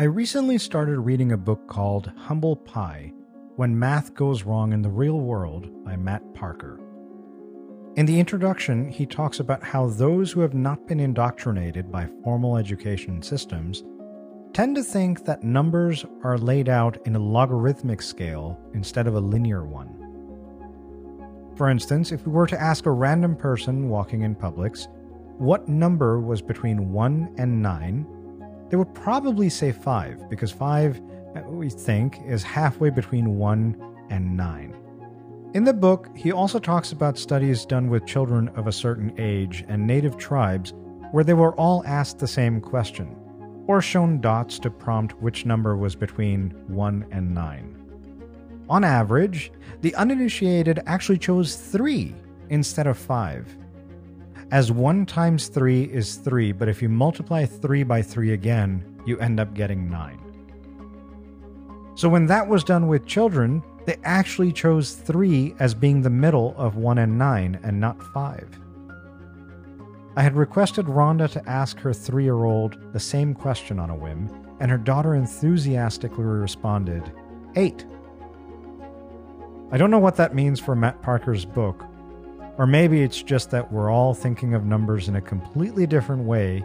I recently started reading a book called Humble Pi When Math Goes Wrong in the Real World by Matt Parker. In the introduction, he talks about how those who have not been indoctrinated by formal education systems tend to think that numbers are laid out in a logarithmic scale instead of a linear one. For instance, if we were to ask a random person walking in Publix what number was between 1 and 9, they would probably say 5, because 5, uh, we think, is halfway between 1 and 9. In the book, he also talks about studies done with children of a certain age and native tribes where they were all asked the same question, or shown dots to prompt which number was between 1 and 9. On average, the uninitiated actually chose 3 instead of 5. As 1 times 3 is 3, but if you multiply 3 by 3 again, you end up getting 9. So when that was done with children, they actually chose 3 as being the middle of 1 and 9 and not 5. I had requested Rhonda to ask her three year old the same question on a whim, and her daughter enthusiastically responded, 8. I don't know what that means for Matt Parker's book, or maybe it's just that we're all thinking of numbers in a completely different way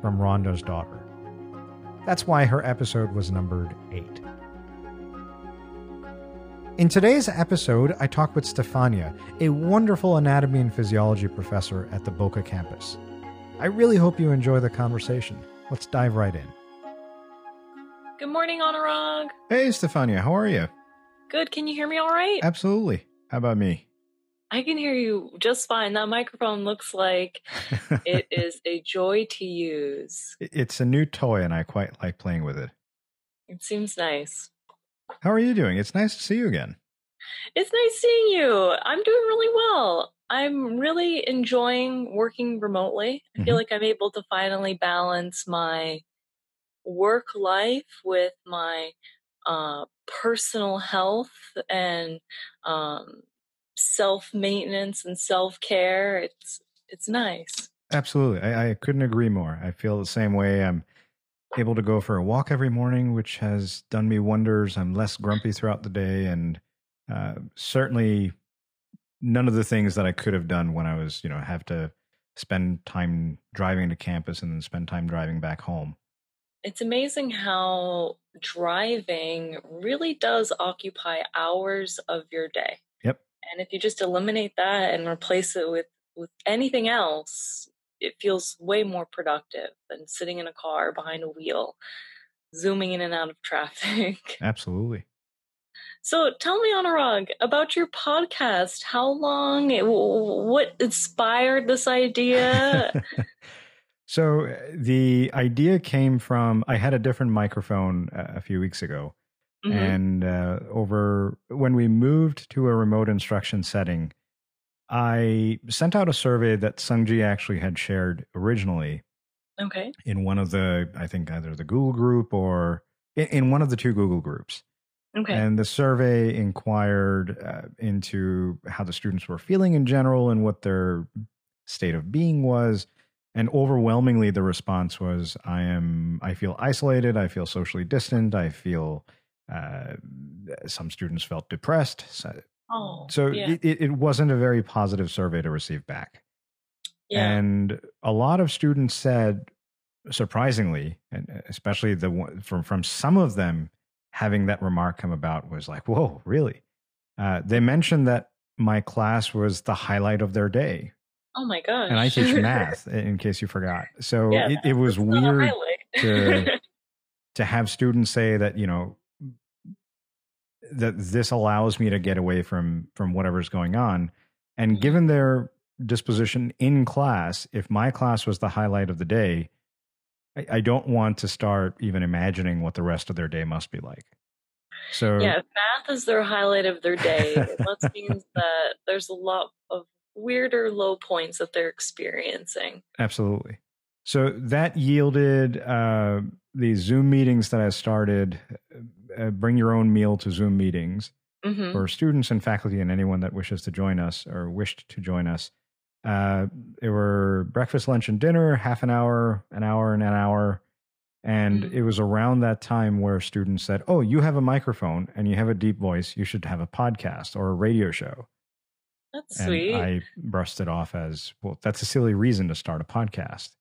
from Rhonda's daughter. That's why her episode was numbered 8. In today's episode, I talk with Stefania, a wonderful anatomy and physiology professor at the Boca campus. I really hope you enjoy the conversation. Let's dive right in. Good morning, Anurag. Hey, Stefania, how are you? Good. Can you hear me all right? Absolutely. How about me? I can hear you just fine. That microphone looks like it is a joy to use. It's a new toy, and I quite like playing with it. It seems nice. How are you doing? It's nice to see you again. It's nice seeing you. I'm doing really well. I'm really enjoying working remotely. I feel Mhm. like I'm able to finally balance my work life with my uh, personal health and um, self maintenance and self care. It's it's nice. Absolutely. I, I couldn't agree more. I feel the same way. I'm able to go for a walk every morning, which has done me wonders. I'm less grumpy throughout the day, and uh, certainly none of the things that I could have done when I was, you know, have to spend time driving to campus and then spend time driving back home. It's amazing how driving really does occupy hours of your day. And if you just eliminate that and replace it with with anything else, it feels way more productive than sitting in a car behind a wheel, zooming in and out of traffic. Absolutely. So tell me, Anurag, about your podcast. How long? It- What inspired this idea? so uh, the idea came from I had a different microphone uh, a few weeks ago, Mhm. and uh, over when we moved to a remote instruction setting, I sent out a survey that Sungji actually had shared originally Okay. in one of the I think either the Google group or in, in one of the two Google groups. Okay. And the survey inquired uh, into how the students were feeling in general and what their state of being was. And overwhelmingly, the response was, "I am. I feel isolated. I feel socially distant. I feel." Uh, some students felt depressed. So, oh. so yeah. it, it wasn't a very positive survey to receive back. yeah. And a lot of students said, surprisingly, and especially the one from from some of them, having that remark come about was like, "Whoa, really?" Uh, they mentioned that my class was the highlight of their day, oh my gosh. and I teach math. in case you forgot, so Yeah, it, it was That's not a weird to- to have students say that you know that this allows me to get away from from whatever's going on and Mhm. given their disposition in class if my class was the highlight of the day I, I don't want to start even imagining what the rest of their day must be like so yeah, if math is their highlight of their day, that means that there's a lot of weirder low points that they're experiencing. Absolutely. So that yielded uh, these Zoom meetings that I started. Uh, bring your own meal to Zoom meetings hmm for students and faculty and anyone that wishes to join us or wished to join us. Uh, there were breakfast, lunch, and dinner, half an hour, an hour, and an hour. And Mhm. it was around that time where students said, Oh, you have a microphone and you have a deep voice. You should have a podcast or a radio show. That's And sweet. I brushed it off as, Well, that's a silly reason to start a podcast.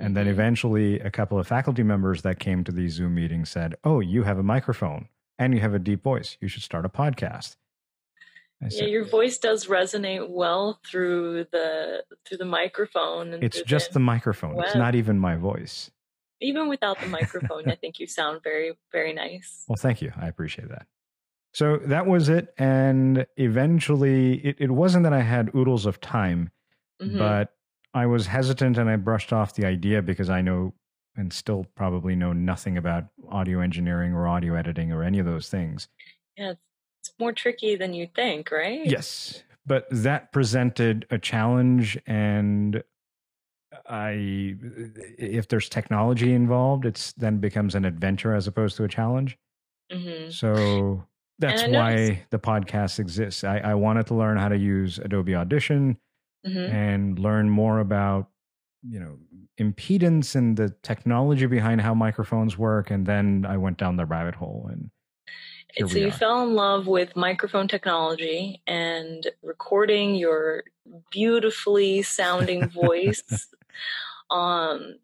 And then eventually, a couple of faculty members that came to these Zoom meetings said, Oh, you have a microphone and you have a deep voice. You should start a podcast. I yeah, your voice does resonate well through the through the microphone. And It's just the microphone. It's not even my voice. even without the microphone. I think you sound very very nice. Well, thank you. I appreciate that. So that was it. And eventually, it, it wasn't that I had oodles of time, Mhm. but I was hesitant and I brushed off the idea because I know and still probably know nothing about audio engineering or audio editing or any of those things. yeah, it's, more tricky than you think, right? Yes. But that presented a challenge. And I, if there's technology involved, it's then becomes an adventure as opposed to a challenge. hmm So that's why the podcast exists. I, I wanted to learn how to use Adobe Audition hmm and learn more about, you know, impedance and the technology behind how microphones work. And then I went down the rabbit hole and so you are. fell in love with microphone technology and recording your beautifully sounding voice. um,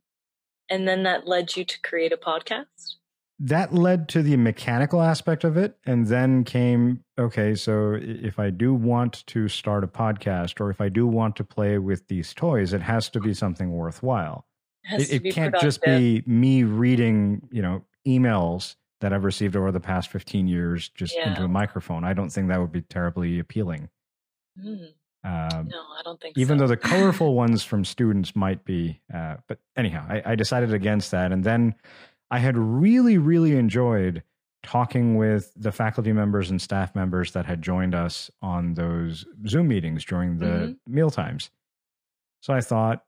and then that led you to create a podcast. That led to the mechanical aspect of it. And then came, okay, so if I do want to start a podcast or if I do want to play with these toys, it has to be something worthwhile. It, it, it can't just be me reading you know emails that i've received over the past 15 years just Yeah. into a microphone i don't think that would be terribly appealing Mm, um, no, I don't think even so. though the colorful ones from students might be uh, but anyhow I, I decided against that and then i had really really enjoyed talking with the faculty members and staff members that had joined us on those zoom meetings during the Mhm. meal times so i thought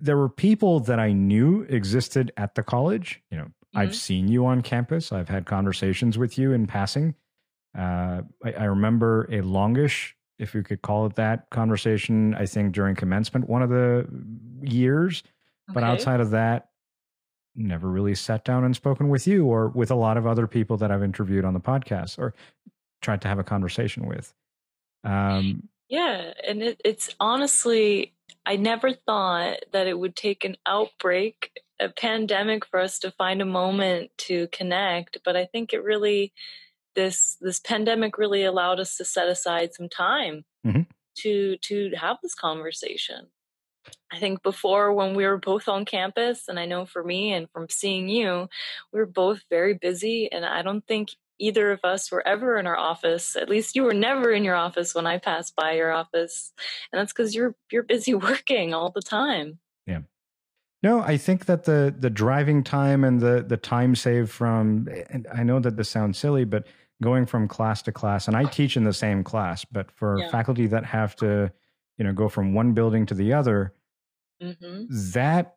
there were people that I knew existed at the college. You know, I've Mhm. seen you on campus. I've had conversations with you in passing. Uh, I, I remember a longish, if you could call it that, conversation. I think during commencement one of the years, but outside of that, never really sat down and spoken with you or with a lot of other people that I've interviewed on the podcast or tried to have a conversation with. Um, Yeah, and it, it's honestly, I never thought that it would take an outbreak, a pandemic, for us to find a moment to connect. But I think it really, this this pandemic really allowed us to set aside some time Mhm. to to have this conversation. I think before when we were both on campus, and I know for me and from seeing you, we were both very busy, and I don't think either of us were ever in our office. At least you were never in your office when I passed by your office, and that's because you're you're busy working all the time. Yeah. No, I think that the the driving time and the the time saved from and I know that this sounds silly, but going from class to class, and I teach in the same class, but for Yeah. faculty that have to, you know, go from one building to the other, hmm that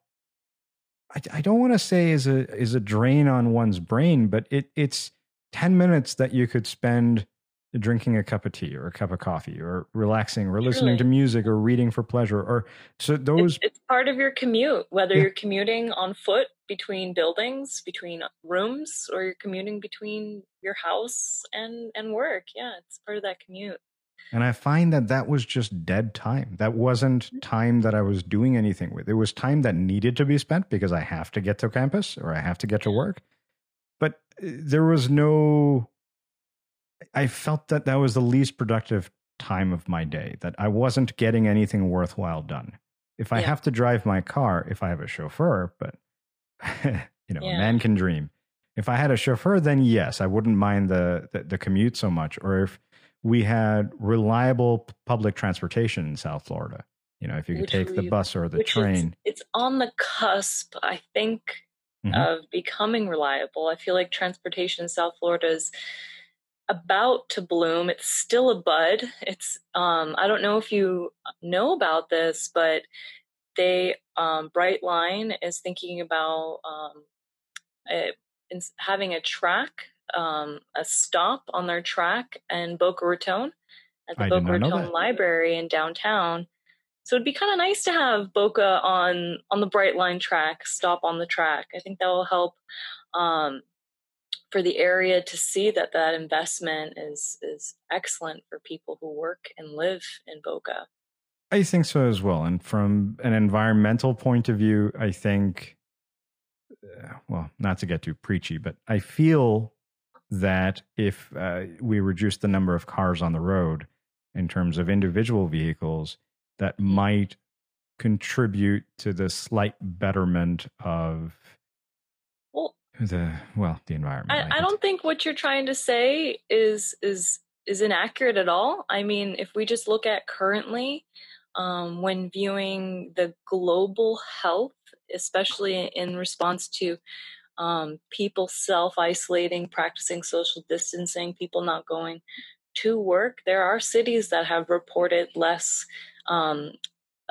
I, I don't want to say is a is a drain on one's brain, but it it's ten minutes that you could spend drinking a cup of tea or a cup of coffee or relaxing or listening to music or reading for pleasure or so those It's, it's part of your commute, whether Yeah. you're commuting on foot between buildings, between rooms, or you're commuting between your house and and work. Yeah, it's part of that commute. And I find that that was just dead time. That wasn't time that I was doing anything with. It was time that needed to be spent because I have to get to campus or I have to get to work. But uh, there was no, I felt that that was the least productive time of my day, that I wasn't getting anything worthwhile done. If I Yeah. have to drive my car, if I have a chauffeur, but you know, a man can dream. If I had a chauffeur, then yes, I wouldn't mind the, the, the commute so much. Or if we had reliable public transportation in South Florida, you know, if you could take the bus or the which is train. it's on the cusp, I think, Mhm. of becoming reliable. I feel like transportation in South Florida is about to bloom. It's still a bud. It's um I don't know if you know about this, but they um Brightline is thinking about um ins- having a track um a stop on their track in Boca Raton at the I Boca Raton. Library in downtown so it'd be kind of nice to have Boca on on the Brightline track, stop on the track. I think that will help um, for the area to see that that investment is is excellent for people who work and live in Boca. I think so as well. And from an environmental point of view, I think, uh, well, not to get too preachy, but I feel that if uh, we reduce the number of cars on the road in terms of individual vehicles, that mm-hmm. might contribute to the slight betterment of well, the well the environment. I, I, I don't think what you're trying to say is is is inaccurate at all. I mean, if we just look at currently, um, when viewing the global health, especially in response to um, people self isolating, practicing social distancing, people not going to work, there are cities that have reported less um,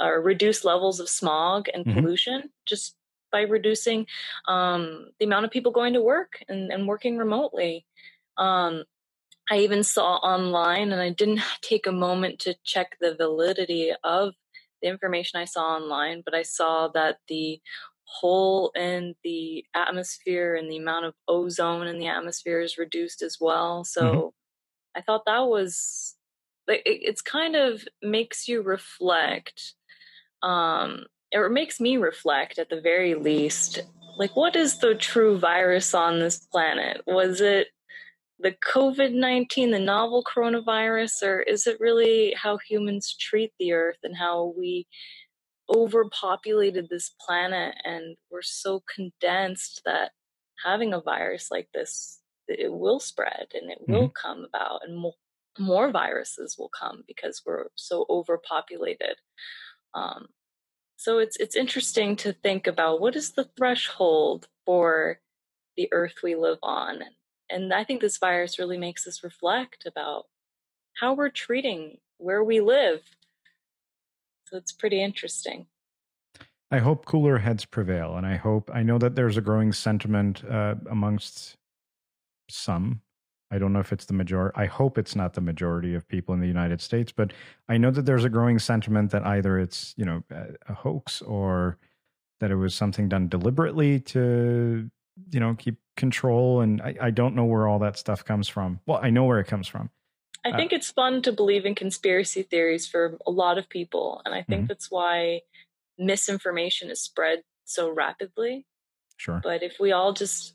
or reduced levels of smog and mm-hmm. pollution just by reducing um, the amount of people going to work and, and working remotely. Um, I even saw online, and I didn't take a moment to check the validity of the information I saw online, but I saw that the hole in the atmosphere and the amount of ozone in the atmosphere is reduced as well. So mm-hmm. I thought that was it, it's kind of makes you reflect um it makes me reflect at the very least like what is the true virus on this planet was it the COVID 19, the novel coronavirus, or is it really how humans treat the earth and how we overpopulated this planet and we're so condensed that having a virus like this it will spread and it will mm-hmm. come about and more, more viruses will come because we're so overpopulated um, so it's it's interesting to think about what is the threshold for the earth we live on and I think this virus really makes us reflect about how we're treating where we live. It's pretty interesting. I hope cooler heads prevail. And I hope, I know that there's a growing sentiment uh, amongst some. I don't know if it's the majority. I hope it's not the majority of people in the United States, but I know that there's a growing sentiment that either it's, you know, a, a hoax or that it was something done deliberately to you know keep control and I, I don't know where all that stuff comes from well i know where it comes from i uh, think it's fun to believe in conspiracy theories for a lot of people and i think mm-hmm. that's why misinformation is spread so rapidly sure but if we all just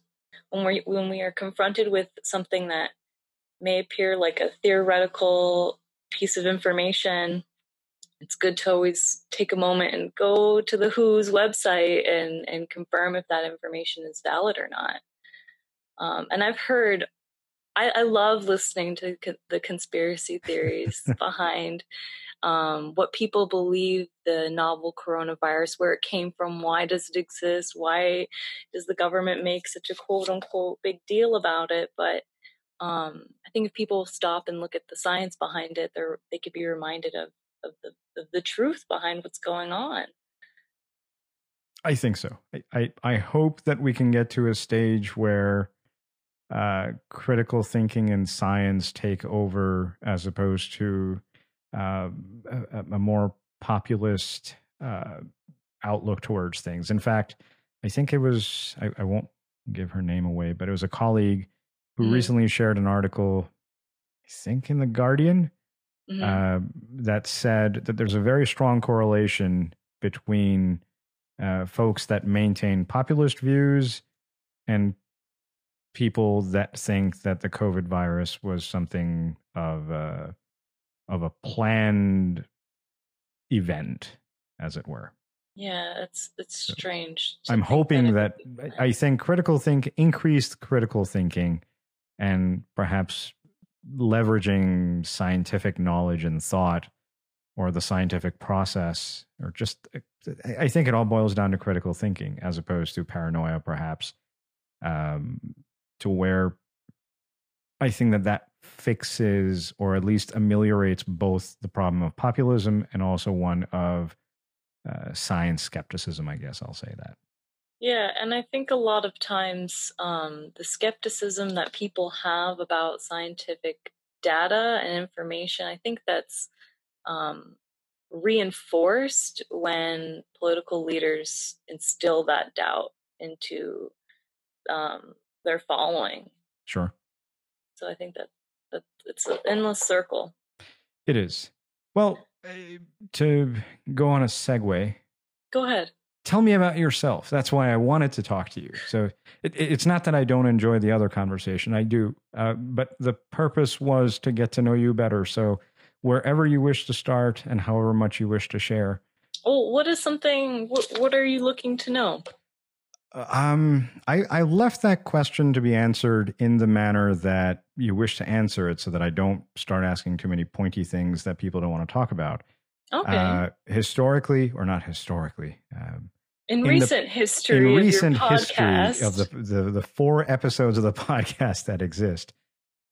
when we when we are confronted with something that may appear like a theoretical piece of information it's good to always take a moment and go to the WHO's website and and confirm if that information is valid or not. Um, and I've heard, I, I love listening to co- the conspiracy theories behind um, what people believe the novel coronavirus, where it came from, why does it exist, why does the government make such a quote unquote big deal about it, but um, I think if people stop and look at the science behind it, they they could be reminded of of the, of the truth behind what's going on. I think so. I, I, I hope that we can get to a stage where uh, critical thinking and science take over as opposed to uh, a, a, more populist uh, outlook towards things. In fact, I think it was, I, I, won't give her name away, but it was a colleague who mm. recently shared an article, I think in The Guardian, mm-hmm. uh, that said that there's a very strong correlation between uh, folks that maintain populist views and people that think that the COVID virus was something of a, of a planned event, as it were. Yeah, it's it's strange. I'm hoping that, that I think critical think increased critical thinking and perhaps leveraging scientific knowledge and thought or the scientific process or just i think it all boils down to critical thinking as opposed to paranoia perhaps um, to where i think that that fixes or at least ameliorates both the problem of populism and also one of uh, science skepticism i guess i'll say that. Yeah, and I think a lot of times um, the skepticism that people have about scientific data and information, I think that's um, reinforced when political leaders instill that doubt into um, their following. Sure. So I think that, that it's an endless circle. It is. Well, uh, to go on a segue. Go ahead. Tell me about yourself. That's why I wanted to talk to you. So it, it's not that I don't enjoy the other conversation. I do. Uh, but the purpose was to get to know you better. So wherever you wish to start and however much you wish to share. Oh, what is something, what, what are you looking to know? Um, I, I left that question to be answered in the manner that you wish to answer it so that I don't start asking too many pointy things that people don't want to talk about. Okay. Uh, historically, or not historically, um, in, in, recent the, history, in recent history of the, the, the four episodes of the podcast that exist,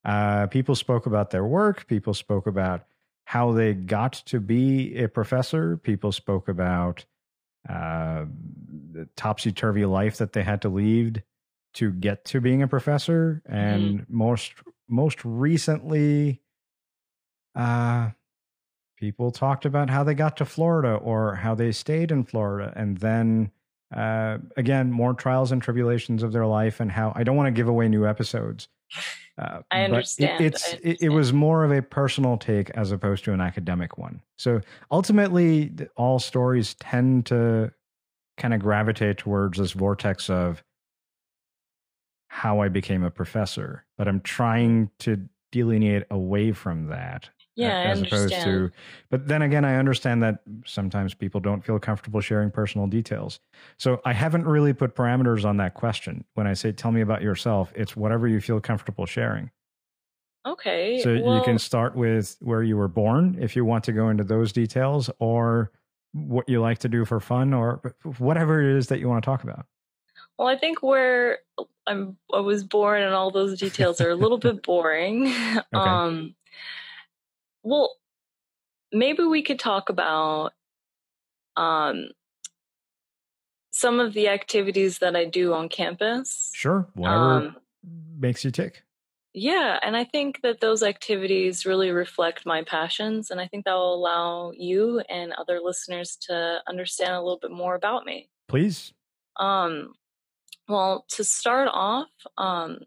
uh, people spoke about their work. People spoke about how they got to be a professor. People spoke about uh, the topsy turvy life that they had to lead to get to being a professor, and mm-hmm. most most recently, uh, people talked about how they got to Florida or how they stayed in Florida, and then uh, again more trials and tribulations of their life, and how I don't want to give away new episodes. Uh, I understand. It, it's I understand. It, it, was more of a personal take as opposed to an academic one. So ultimately, all stories tend to kind of gravitate towards this vortex of how I became a professor, but I'm trying to delineate away from that. Yeah, as opposed to, but then again, I understand that sometimes people don't feel comfortable sharing personal details. So I haven't really put parameters on that question. When I say, tell me about yourself, it's whatever you feel comfortable sharing. Okay. So well, you can start with where you were born if you want to go into those details or what you like to do for fun or whatever it is that you want to talk about. Well, I think where I'm I was born and all those details are a little bit boring. okay. Um well, maybe we could talk about um, some of the activities that I do on campus. Sure, whatever um, makes you tick. Yeah, and I think that those activities really reflect my passions, and I think that will allow you and other listeners to understand a little bit more about me. Please. Um, well, to start off, um,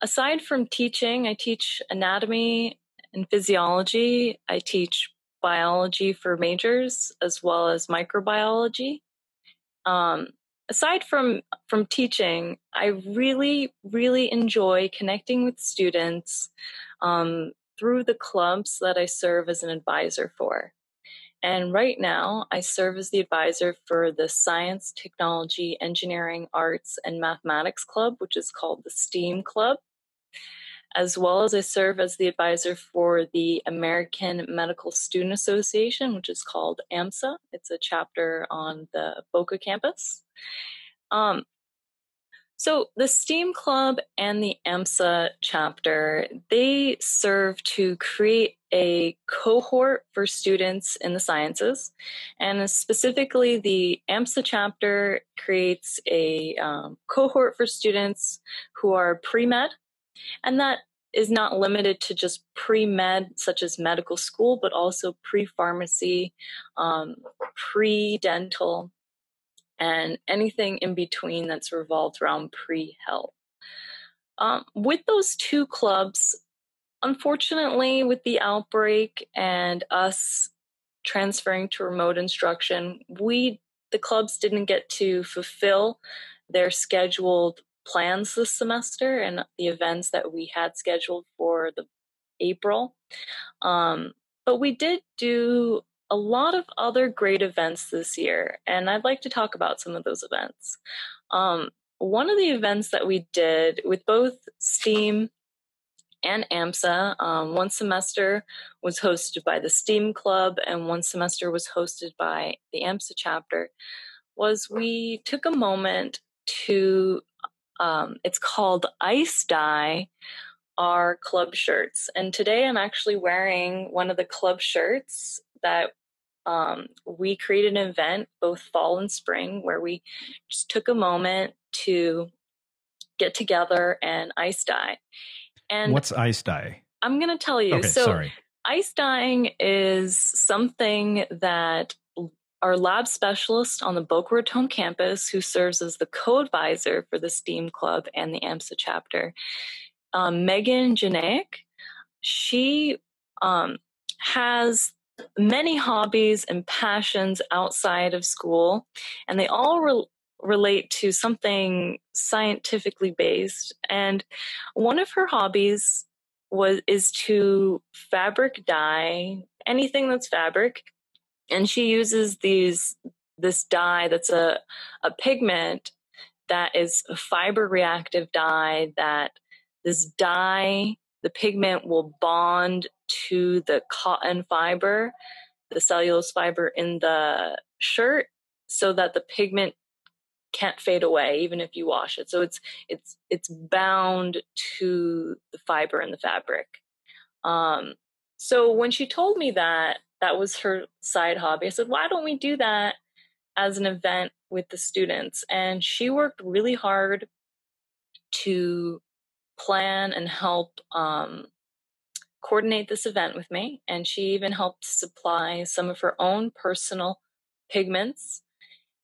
aside from teaching, I teach anatomy in physiology, I teach biology for majors as well as microbiology. Um, aside from from teaching, I really really enjoy connecting with students um, through the clubs that I serve as an advisor for. And right now, I serve as the advisor for the Science, Technology, Engineering, Arts, and Mathematics Club, which is called the STEAM Club as well as I serve as the advisor for the American Medical Student Association, which is called AMSA. It's a chapter on the Boca campus. Um, so the STEAM Club and the AMSA chapter, they serve to create a cohort for students in the sciences. And specifically, the AMSA chapter creates a um, cohort for students who are pre med and that is not limited to just pre med, such as medical school, but also pre pharmacy, um, pre dental, and anything in between that's revolved around pre health. Um, with those two clubs, unfortunately, with the outbreak and us transferring to remote instruction, we the clubs didn't get to fulfill their scheduled plans this semester and the events that we had scheduled for the April. Um, but we did do a lot of other great events this year, and I'd like to talk about some of those events. Um, one of the events that we did with both STEAM and AMSA, um, one semester was hosted by the STEAM Club, and one semester was hosted by the AMSA chapter, was we took a moment to um, it's called Ice Dye our club shirts. And today I'm actually wearing one of the club shirts that um, we created an event both fall and spring where we just took a moment to get together and ice dye. And what's ice dye? I'm going to tell you. Okay, so sorry. ice dyeing is something that our lab specialist on the Boca Raton campus, who serves as the co-advisor for the STEAM Club and the AMSA chapter, um, Megan Janek, she um, has many hobbies and passions outside of school, and they all re- relate to something scientifically based. And one of her hobbies was is to fabric dye anything that's fabric and she uses these this dye that's a a pigment that is a fiber reactive dye that this dye the pigment will bond to the cotton fiber the cellulose fiber in the shirt so that the pigment can't fade away even if you wash it. So it's it's it's bound to the fiber in the fabric. Um so when she told me that that was her side hobby. I said, why don't we do that as an event with the students? And she worked really hard to plan and help um, coordinate this event with me. And she even helped supply some of her own personal pigments.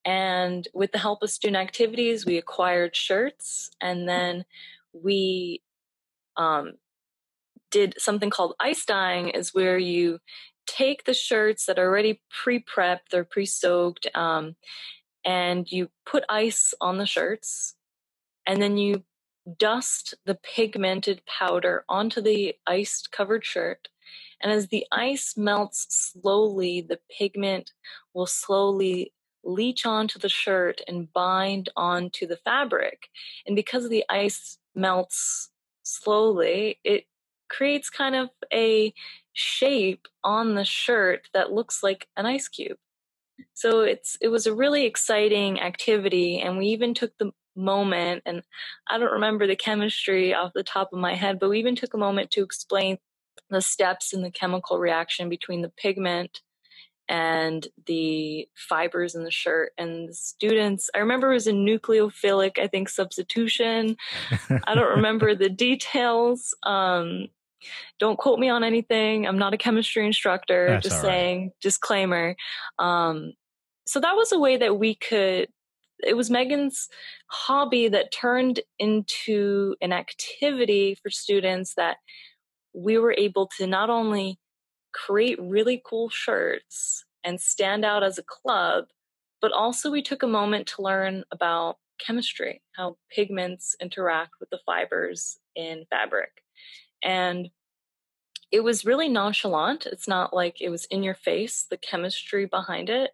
And with the help of student activities, we acquired shirts and then we um, did something called ice dyeing, is where you take the shirts that are already pre-prepped, they're pre-soaked, um, and you put ice on the shirts, and then you dust the pigmented powder onto the ice covered shirt. And as the ice melts slowly, the pigment will slowly leach onto the shirt and bind onto the fabric. And because the ice melts slowly, it creates kind of a shape on the shirt that looks like an ice cube. So it's it was a really exciting activity and we even took the moment and I don't remember the chemistry off the top of my head, but we even took a moment to explain the steps in the chemical reaction between the pigment and the fibers in the shirt and the students i remember it was a nucleophilic i think substitution i don't remember the details um, don't quote me on anything. I'm not a chemistry instructor. That's just saying, disclaimer. Um, so that was a way that we could. It was Megan's hobby that turned into an activity for students that we were able to not only create really cool shirts and stand out as a club, but also we took a moment to learn about chemistry, how pigments interact with the fibers in fabric. And it was really nonchalant. It's not like it was in your face, the chemistry behind it.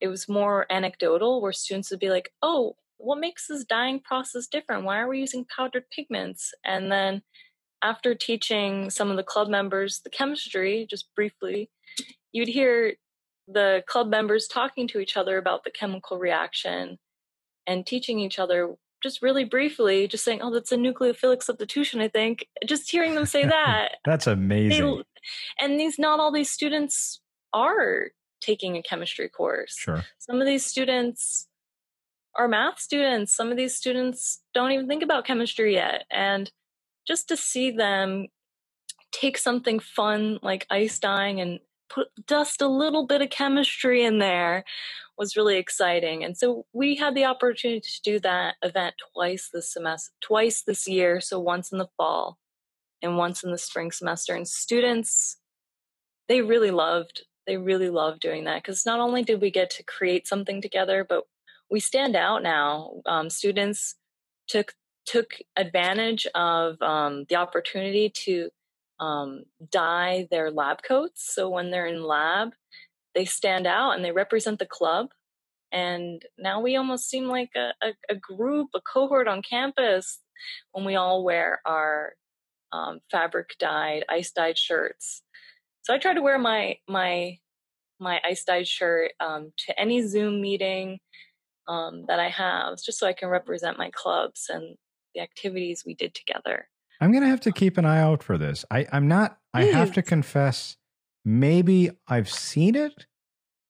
It was more anecdotal, where students would be like, oh, what makes this dyeing process different? Why are we using powdered pigments? And then after teaching some of the club members the chemistry, just briefly, you'd hear the club members talking to each other about the chemical reaction and teaching each other just really briefly, just saying, "Oh, that's a nucleophilic substitution." I think just hearing them say that that's amazing. They, and these not all these students are taking a chemistry course. Sure. Some of these students are math students. Some of these students don't even think about chemistry yet, and just to see them take something fun like ice dyeing and put just a little bit of chemistry in there was really exciting. And so we had the opportunity to do that event twice this semester, twice this year. So once in the fall and once in the spring semester. And students, they really loved, they really loved doing that because not only did we get to create something together, but we stand out now. Um, students took took advantage of um, the opportunity to um, dye their lab coats. So when they're in lab, they stand out and they represent the club. And now we almost seem like a, a, a group, a cohort on campus when we all wear our um, fabric dyed, ice dyed shirts. So I try to wear my my my ice dyed shirt um, to any Zoom meeting um, that I have, just so I can represent my clubs and the activities we did together. I'm gonna have to keep an eye out for this. I, I'm not. I have to confess, maybe I've seen it,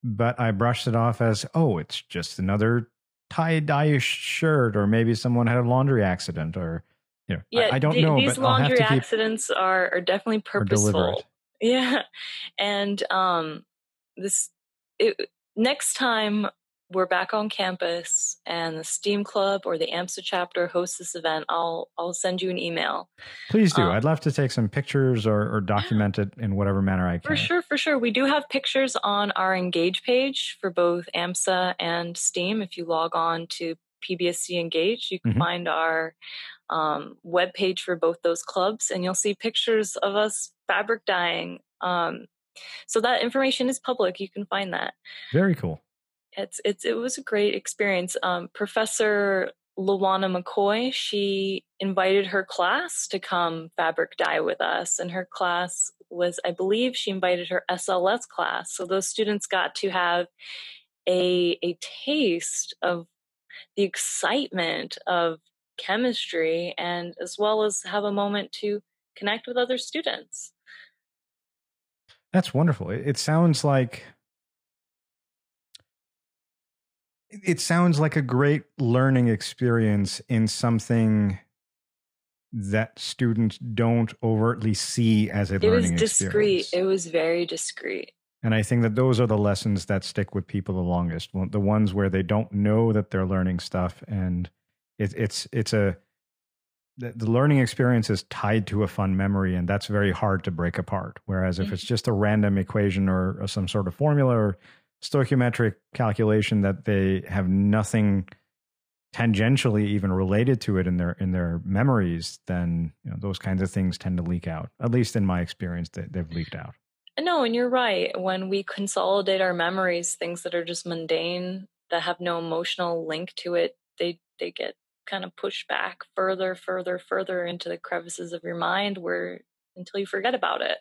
but I brushed it off as, oh, it's just another tie dye shirt, or maybe someone had a laundry accident, or you know, yeah, I, I don't th- know. These laundry accidents keep, are are definitely purposeful. Yeah. And um, this it, next time we're back on campus and the STEAM Club or the AMSA chapter hosts this event, I'll I'll send you an email. Please do. Um, I'd love to take some pictures or, or document it in whatever manner I can. For sure, for sure. We do have pictures on our Engage page for both AMSA and STEAM. If you log on to PBSC Engage, you can mm-hmm. find our um, web page for both those clubs, and you'll see pictures of us fabric dyeing. Um, so that information is public. You can find that. Very cool. It's it's it was a great experience. Um, Professor Luana McCoy, she invited her class to come fabric dye with us, and her class was, I believe, she invited her SLS class. So those students got to have a a taste of the excitement of chemistry and as well as have a moment to connect with other students. That's wonderful. It, sounds like it sounds like a great learning experience in something that students don't overtly see as a it learning was discreet experience. it was very discreet and i think that those are the lessons that stick with people the longest the ones where they don't know that they're learning stuff and it, it's it's a the, the learning experience is tied to a fun memory, and that's very hard to break apart. Whereas if mm-hmm. it's just a random equation or, or some sort of formula or stoichiometric calculation that they have nothing tangentially even related to it in their in their memories, then you know, those kinds of things tend to leak out. At least in my experience, they, they've leaked out. No, and you're right. When we consolidate our memories, things that are just mundane that have no emotional link to it, they they get kind of pushed back further, further, further into the crevices of your mind where until you forget about it.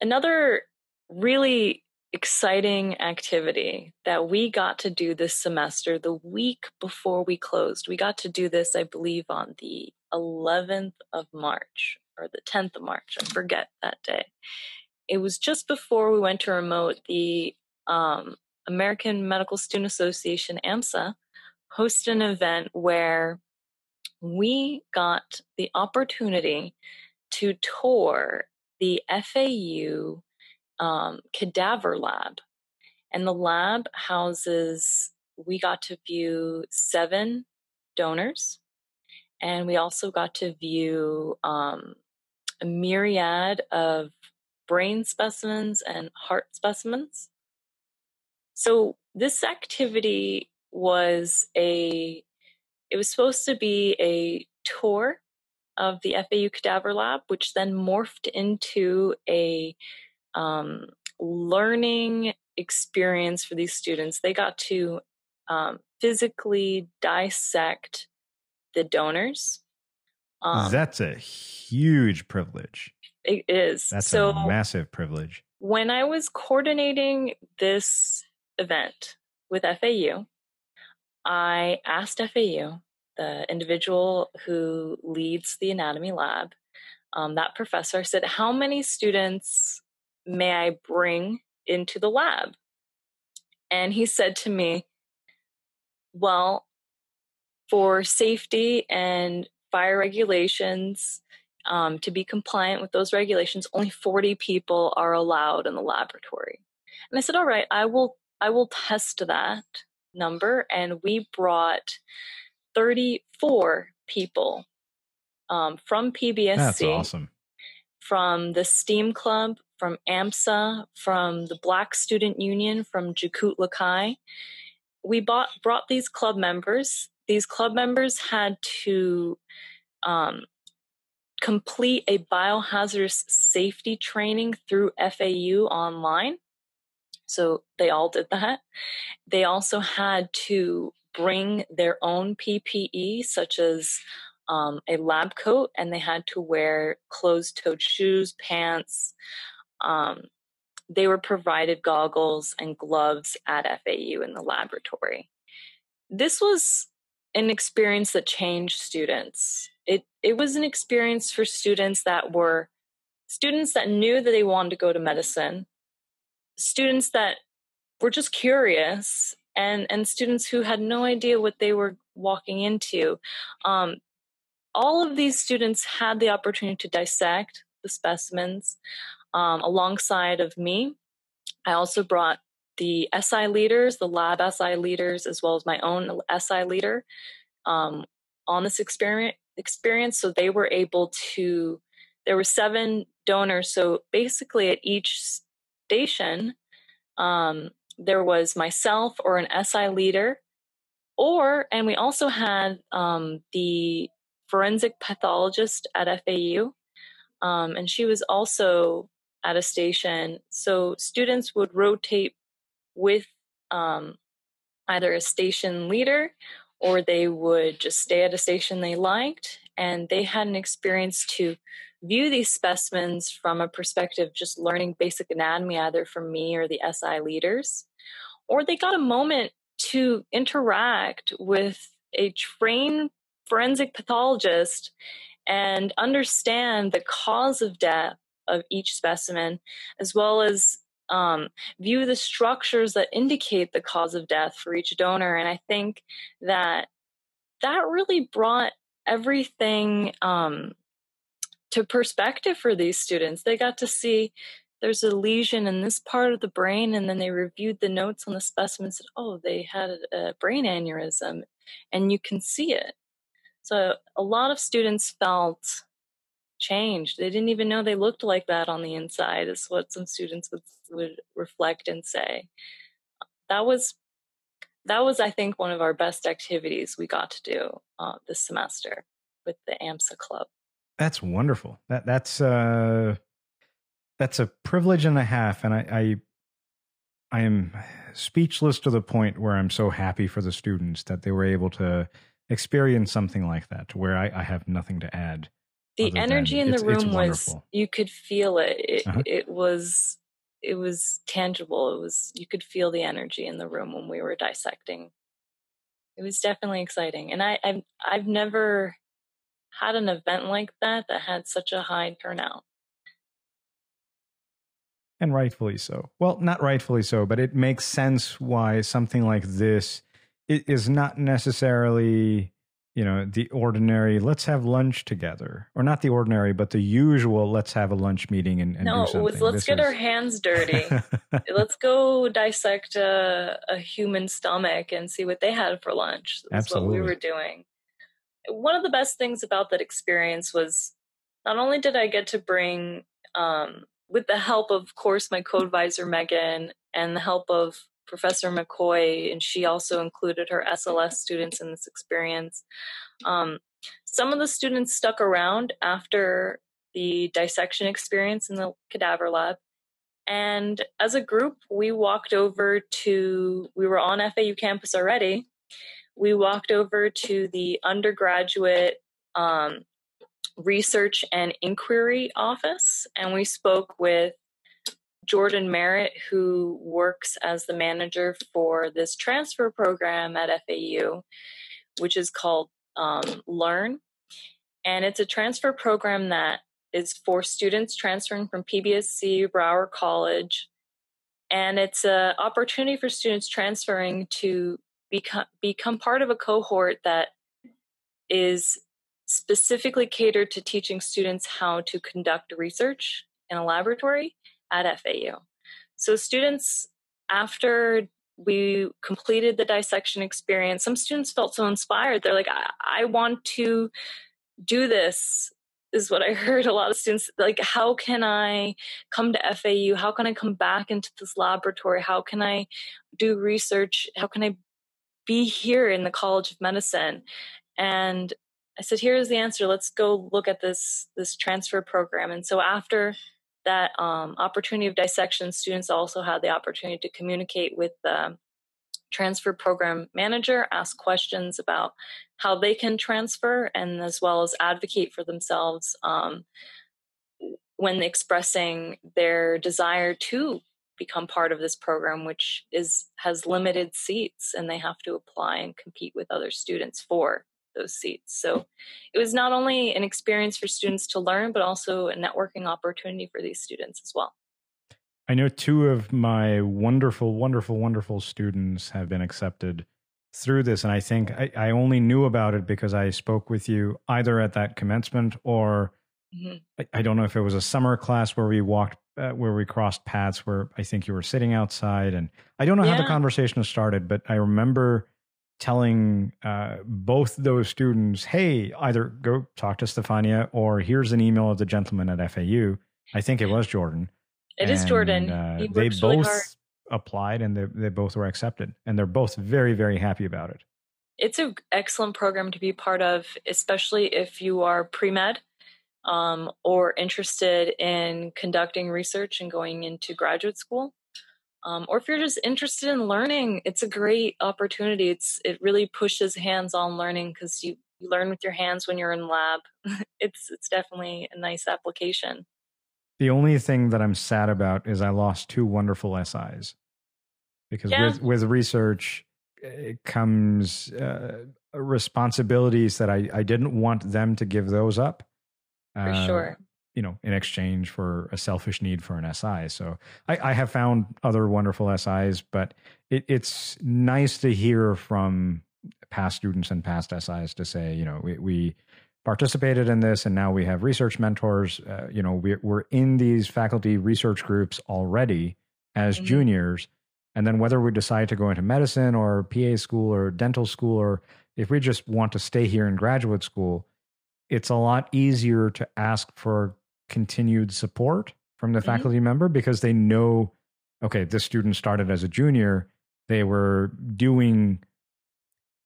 Another really exciting activity that we got to do this semester the week before we closed. We got to do this, I believe, on the 11th of March or the 10th of March. I forget that day. It was just before we went to remote. The um, American Medical Student Association, AMSA, host an event where we got the opportunity to tour the FAU um, cadaver lab. And the lab houses, we got to view seven donors. And we also got to view um, a myriad of brain specimens and heart specimens. So, this activity was a it was supposed to be a tour of the FAU Cadaver Lab, which then morphed into a um, learning experience for these students. They got to um, physically dissect the donors. Um, That's a huge privilege. It is. That's so, a massive privilege. When I was coordinating this event with FAU, I asked FAU, the individual who leads the anatomy lab, um, that professor said, How many students may I bring into the lab? And he said to me, Well, for safety and fire regulations, um, to be compliant with those regulations, only 40 people are allowed in the laboratory. And I said, All right, I will I will test that number, and we brought 34 people um, from PBSC. That's awesome. From the STEAM Club, from AMSA, from the Black Student Union, from Jakut Lakai. We bought, brought these club members. These club members had to um, complete a biohazardous safety training through FAU online. So they all did that. They also had to bring their own PPE, such as um, a lab coat, and they had to wear closed toed shoes, pants. Um, they were provided goggles and gloves at FAU in the laboratory. This was an experience that changed students. It it was an experience for students that were students that knew that they wanted to go to medicine students that were just curious and and students who had no idea what they were walking into um, all of these students had the opportunity to dissect the specimens um, alongside of me. I also brought the SI leaders, the lab SI leaders, as well as my own SI leader um, on this experience. Experience, so they were able to. There were seven donors, so basically at each station, um, there was myself or an SI leader, or and we also had um, the forensic pathologist at FAU, um, and she was also at a station. So students would rotate with um, either a station leader or they would just stay at a station they liked. And they had an experience to view these specimens from a perspective just learning basic anatomy, either from me or the SI leaders. Or they got a moment to interact with a trained forensic pathologist and understand the cause of death of each specimen, as well as um, view the structures that indicate the cause of death for each donor. And I think that that really brought everything um, to perspective for these students. They got to see there's a lesion in this part of the brain, and then they reviewed the notes on the specimen and said, oh, they had a brain aneurysm, and you can see it. So a lot of students felt changed. They didn't even know they looked like that on the inside, is what some students would would reflect and say. That was that was, I think, one of our best activities we got to do uh, this semester with the AMSA club. That's wonderful. That that's uh, that's a privilege and a half, and I, I I am speechless to the point where I'm so happy for the students that they were able to experience something like that, to where I, I have nothing to add the energy in the room was you could feel it it, uh-huh. it was it was tangible it was you could feel the energy in the room when we were dissecting. It was definitely exciting and i i've, I've never had an event like that that had such a high turnout. And rightfully so. Well not rightfully so but it makes sense why something like this is not necessarily you know the ordinary let's have lunch together or not the ordinary but the usual let's have a lunch meeting and, and no it was let's this get is... our hands dirty. Let's go dissect a, a, human stomach and see what they had for lunch. That's Absolutely. what we were doing. One of the best things about that experience was not only did i get to bring um, with the help of, of course my co-advisor megan and the help of Professor McCoy, and she also included her SLS students in this experience. Um, some of the students stuck around after the dissection experience in the cadaver lab. And as a group, we walked over to, we were on FAU campus already. We walked over to the undergraduate um, research and inquiry office and we spoke with Jordan Merritt, who works as the manager for this transfer program at FAU, which is called um, Learn. And it's a transfer program that is for students transferring from PBSC, Broward College. And it's an opportunity for students transferring to become, become part of a cohort that is specifically catered to teaching students how to conduct research in a laboratory at FAU. So students, after we completed the dissection experience, some students felt so inspired. They're like, I, I want to do this is what I heard a lot of students like how can I come to FAU how can I come back into this laboratory? How can I do research? How can I be here in the College of Medicine? And I said here's the answer. Let's go look at this this transfer program. And so after that um, opportunity of dissection, students also had the opportunity to communicate with the transfer program manager, ask questions about how they can transfer, and as well as advocate for themselves um, when expressing their desire to become part of this program, which is has limited seats, and they have to apply and compete with other students for those seats. So it was not only an experience for students to learn, but also a networking opportunity for these students as well. I know two of my wonderful, wonderful, wonderful students have been accepted through this. And I think I, I only knew about it because I spoke with you either at that commencement or Mm-hmm. I, I, don't know if it was a summer class where we walked, uh, where we crossed paths, where I think you were sitting outside, and I don't know yeah. how the conversation started, but I remember telling uh, both those students, "Hey, either go talk to Stefania, or here's an email of the gentleman at FAU." I think it was Jordan. It and, is Jordan. Uh, they both really applied, and they they both were accepted, and they're both very very happy about it. It's an excellent program to be part of, especially if you are pre med um, or interested in conducting research and going into graduate school. Um, or if you're just interested in learning, it's a great opportunity. It's it really pushes hands-on learning because you, you learn with your hands when you're in lab. it's it's definitely a nice application. The only thing that I'm sad about is I lost two wonderful SIs because yeah. with with research it comes uh, responsibilities that I I didn't want them to give those up. For uh, sure you know, in exchange for a selfish need for an SI. So I, I have found other wonderful SIs, but it, it's nice to hear from past students and past SIs to say, you know, we, we participated in this and now we have research mentors. Uh, you know, we're, we're in these faculty research groups already as mm-hmm. juniors. And then whether we decide to go into medicine or PA school or dental school, or if we just want to stay here in graduate school, it's a lot easier to ask for continued support from the mm-hmm. faculty member because they know, okay, this student started as a junior. They were doing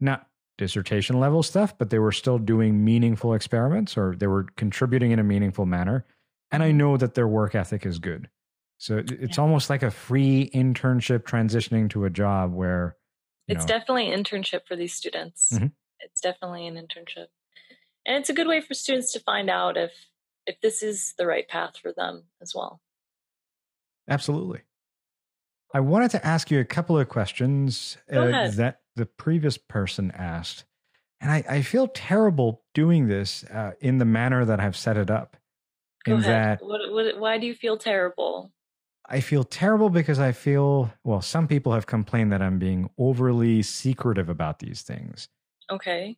not dissertation level stuff, but they were still doing meaningful experiments or they were contributing in a meaningful manner. And I know that their work ethic is good. So it's yeah. almost like a free internship transitioning to a job where it's know, definitely an internship for these students. Mm-hmm. It's definitely an internship. And it's a good way for students to find out if if this is the right path for them as well. Absolutely. I wanted to ask you a couple of questions uh, that the previous person asked. And I, I feel terrible doing this uh, in the manner that I've set it up. Go in ahead. that, what, what, why do you feel terrible? I feel terrible because I feel, well, some people have complained that I'm being overly secretive about these things. Okay.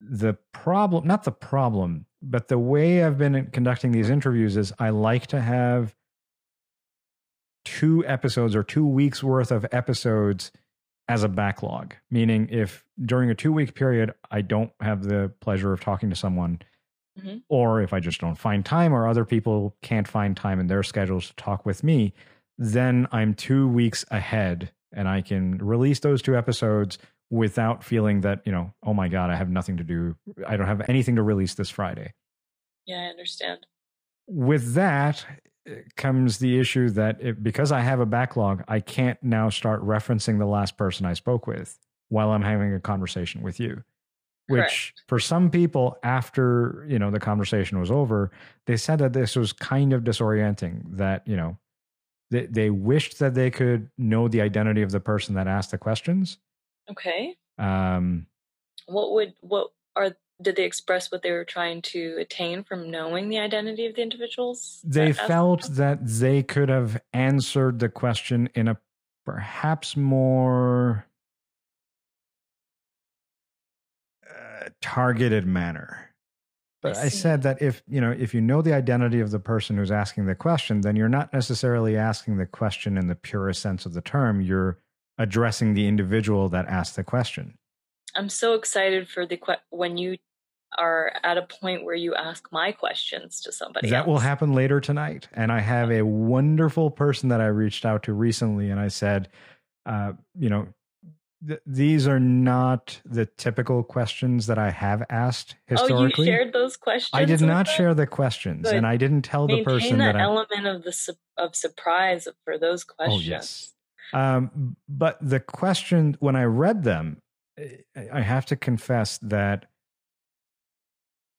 The problem, not the problem, but the way I've been conducting these interviews is I like to have two episodes or two weeks worth of episodes as a backlog. Meaning, if during a two week period I don't have the pleasure of talking to someone, mm-hmm. or if I just don't find time, or other people can't find time in their schedules to talk with me, then I'm two weeks ahead and I can release those two episodes without feeling that, you know, oh my God, I have nothing to do. I don't have anything to release this Friday. Yeah, I understand. With that eh, comes the issue that if, because I have a backlog, I can't now start referencing the last person I spoke with while I'm having a conversation with you. Which Correct. for some people, after you know the conversation was over, they said that this was kind of disorienting. That you know, they they wished that they could know the identity of the person that asked the questions, Okay. Um, what would what are did they express what they were trying to attain from knowing the identity of the individuals? They felt that they could have answered the question in a perhaps more uh, targeted manner. But I, I, said that if you know if you know the identity of the person who's asking the question, then you're not necessarily asking the question in the purest sense of the term. You're addressing the individual that asked the question. I'm so excited for the que- when you are at a point where you ask my questions to somebody. That else. will happen later tonight. And I have a wonderful person that I reached out to recently, and I said, uh, you know, th- these are not the typical questions that I have asked historically. Oh, you shared those questions. I did not them? share the questions, and I didn't tell the person that, that element of the su- of surprise for those questions. Oh yes. Um, but the question, when I read them, I have to confess that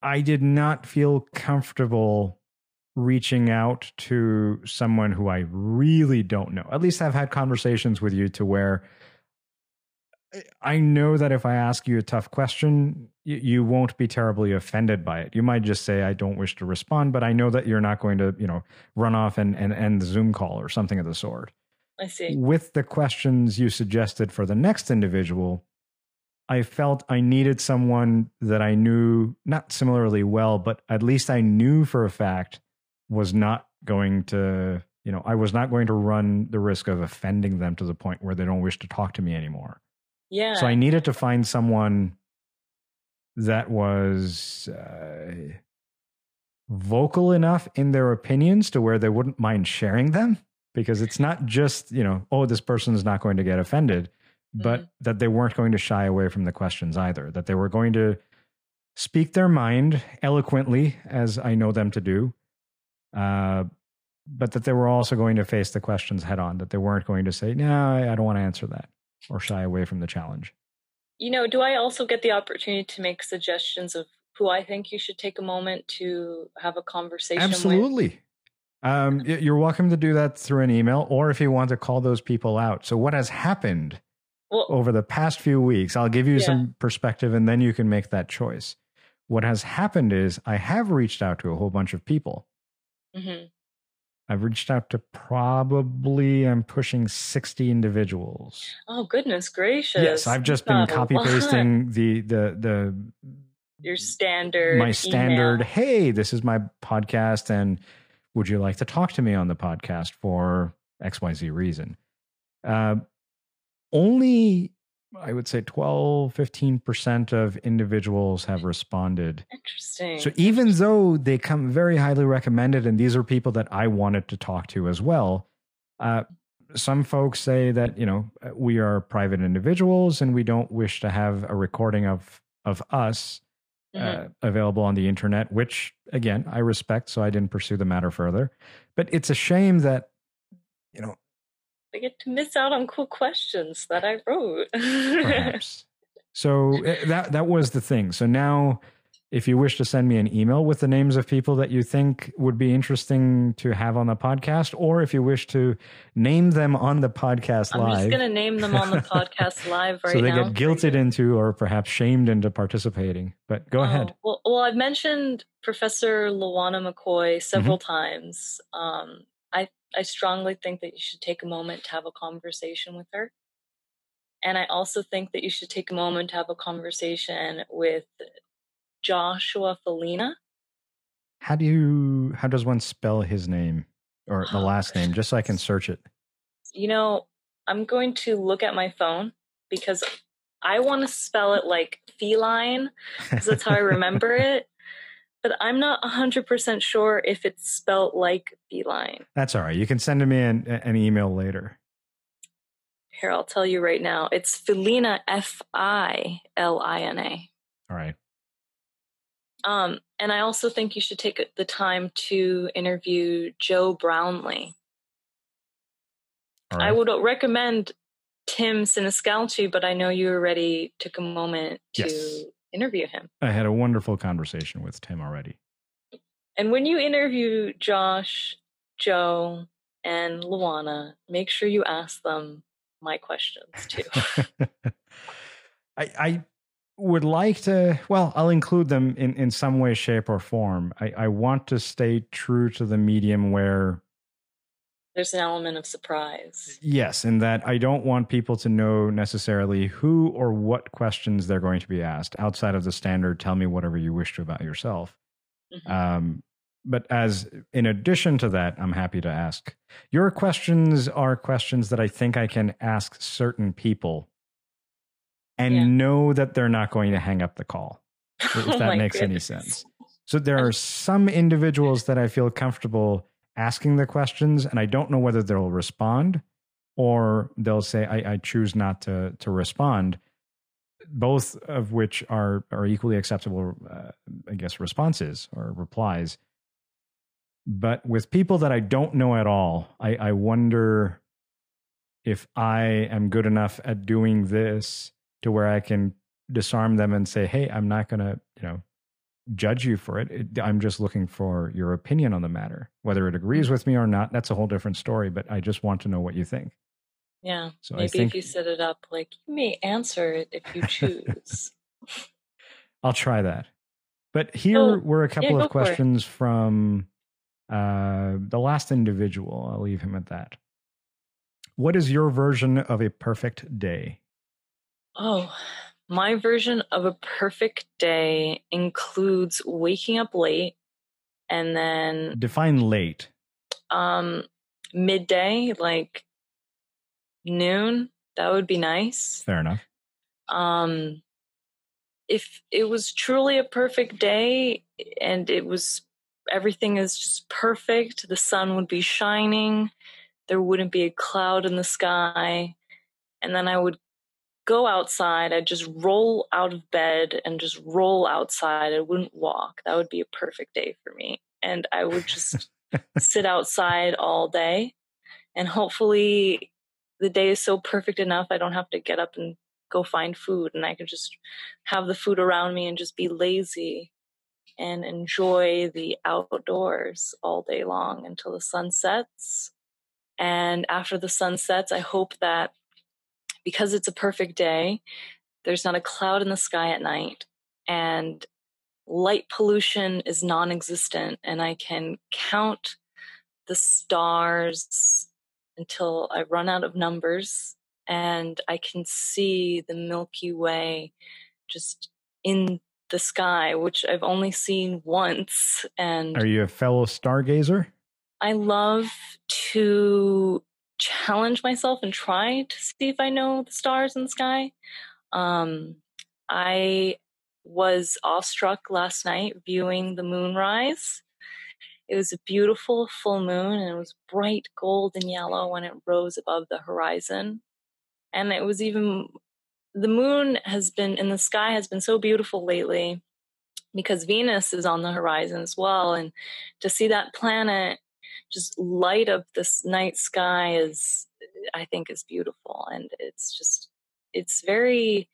I did not feel comfortable reaching out to someone who I really don't know. At least I've had conversations with you to where I know that if I ask you a tough question, you, won't be terribly offended by it. You might just say, I don't wish to respond, but I know that you're not going to, you know, run off and, and end the Zoom call or something of the sort. I see. With the questions you suggested for the next individual, I felt I needed someone that I knew not similarly well, but at least I knew for a fact was not going to, you know, I was not going to run the risk of offending them to the point where they don't wish to talk to me anymore. Yeah. So I needed to find someone that was uh, vocal enough in their opinions to where they wouldn't mind sharing them because it's not just, you know, oh, this person is not going to get offended but mm-hmm. that they weren't going to shy away from the questions either, that they were going to speak their mind eloquently, as I know them to do, uh, but that they were also going to face the questions head on, that they weren't going to say, no, I don't want to answer that or shy away from the challenge. You know, do I also get the opportunity to make suggestions of who I think you should take a moment to have a conversation with Absolutely. With? Um, you're welcome to do that through an email or if you want to call those people out. So, what has happened well, over the past few weeks. I'll give you yeah. some perspective and then you can make that choice. What has happened is I have reached out to a whole bunch of people. Mm-hmm. I've reached out to probably I'm pushing 60 individuals. Oh goodness gracious. Yes, I've just been copy pasting the the the your standard my standard, email. hey, this is my podcast and would you like to talk to me on the podcast for XYZ reason? Uh, only I would say 12, 15% of individuals have responded. Interesting. So even though they come very highly recommended, and these are people that I wanted to talk to as well, uh, some folks say that, you know, we are private individuals and we don't wish to have a recording of, of us mm-hmm. uh, available on the internet, which again, I respect. So I didn't pursue the matter further. But it's a shame that, you know, I get to miss out on cool questions that I wrote. Perhaps. So eh, that that was the thing. So now if you wish to send me an email with the names of people that you think would be interesting to have on the podcast, or if you wish to name them on the podcast I'm live. I'm just going to name them on the podcast live right now. So they now get guilted into or perhaps shamed into participating. But go oh, ahead. Well, well, I've mentioned Professor Luana McCoy several mm-hmm. times. Um, I I strongly think that you should take a moment to have a conversation with her. And I also think that you should take a moment to have a conversation with Joshua Filina. How do you how does one spell his name or the oh, last name just so I can search it? You know, I'm going to look at my phone because I want to spell it like feline because that's how I remember it but I'm not 100% sure if it's spelled like feline. That's all right. You can send me an, an email later. Here, I'll tell you right now. It's Filina, F I L I N A. All right. Um, and I also think you should take the time to interview Joe Brownlee. Right. I would recommend Tim Siniscalchi, but I know you already took a moment to yes interview him. I had a wonderful conversation with Tim already. And when you interview Josh, Joe, and Luana, make sure you ask them my questions too. I, I would like to, well, I'll include them in, in some way, shape, or form. I, I want to stay true to the medium where there's an element of surprise. Yes, in that I don't want people to know necessarily who or what questions they're going to be asked outside of the standard tell me whatever you wish to about yourself. Mm-hmm. Um, but as in addition to that, I'm happy to ask. Your questions are questions that I think I can ask certain people and yeah. know that they're not going to hang up the call, if oh that makes goodness. any sense. So there are some individuals that I feel comfortable asking the questions, and I don't know whether they'll respond or they'll say, I, I choose not to, to respond. Both of which are, are equally acceptable, uh, I guess, responses or replies. But with people that I don't know at all, I, I wonder if I am good enough at doing this to where I can disarm them and say, "Hey, I'm not going to, you know, judge you for it. it. I'm just looking for your opinion on the matter. Whether it agrees mm. with me or not, that's a whole different story, but I just want to know what you think. Yeah. So maybe think, if you set it up like you may answer it if you choose. I'll try that. But here oh, were a couple yeah, of questions from uh, the last individual. I'll leave him at that. What is your version of a perfect day? Oh, My version of a perfect day includes waking up late and then define late. Um midday, like noon, that would be nice. Fair enough. Um if it was truly a perfect day and it was everything is just perfect, the sun would be shining, there wouldn't be a cloud in the sky, and then I would go outside, I'd just roll out of bed and just roll outside. I wouldn't walk. That would be a perfect day for me. And I would just sit outside all day. And hopefully the day is so perfect enough I don't have to get up and go find food and I can just have the food around me and just be lazy and enjoy the outdoors all day long until the sun sets. And after the sun sets, I hope that because it's a perfect day, there's not a cloud in the sky at night and light pollution is non existent, and I can count the stars until I run out of numbers and I can see the Milky Way just in the sky, which I've only seen once. And are you a fellow stargazer? I love to challenge myself and try to see if I know the stars in the sky. Um, I was awestruck last night viewing the moonrise. It was a beautiful full moon and it was bright gold and yellow when it rose above the horizon. And it was even, the moon has been in the sky has been so beautiful lately because Venus is on the horizon as well. And to see that planet just light up this night sky is, I think, is beautiful. And it's just, it's very,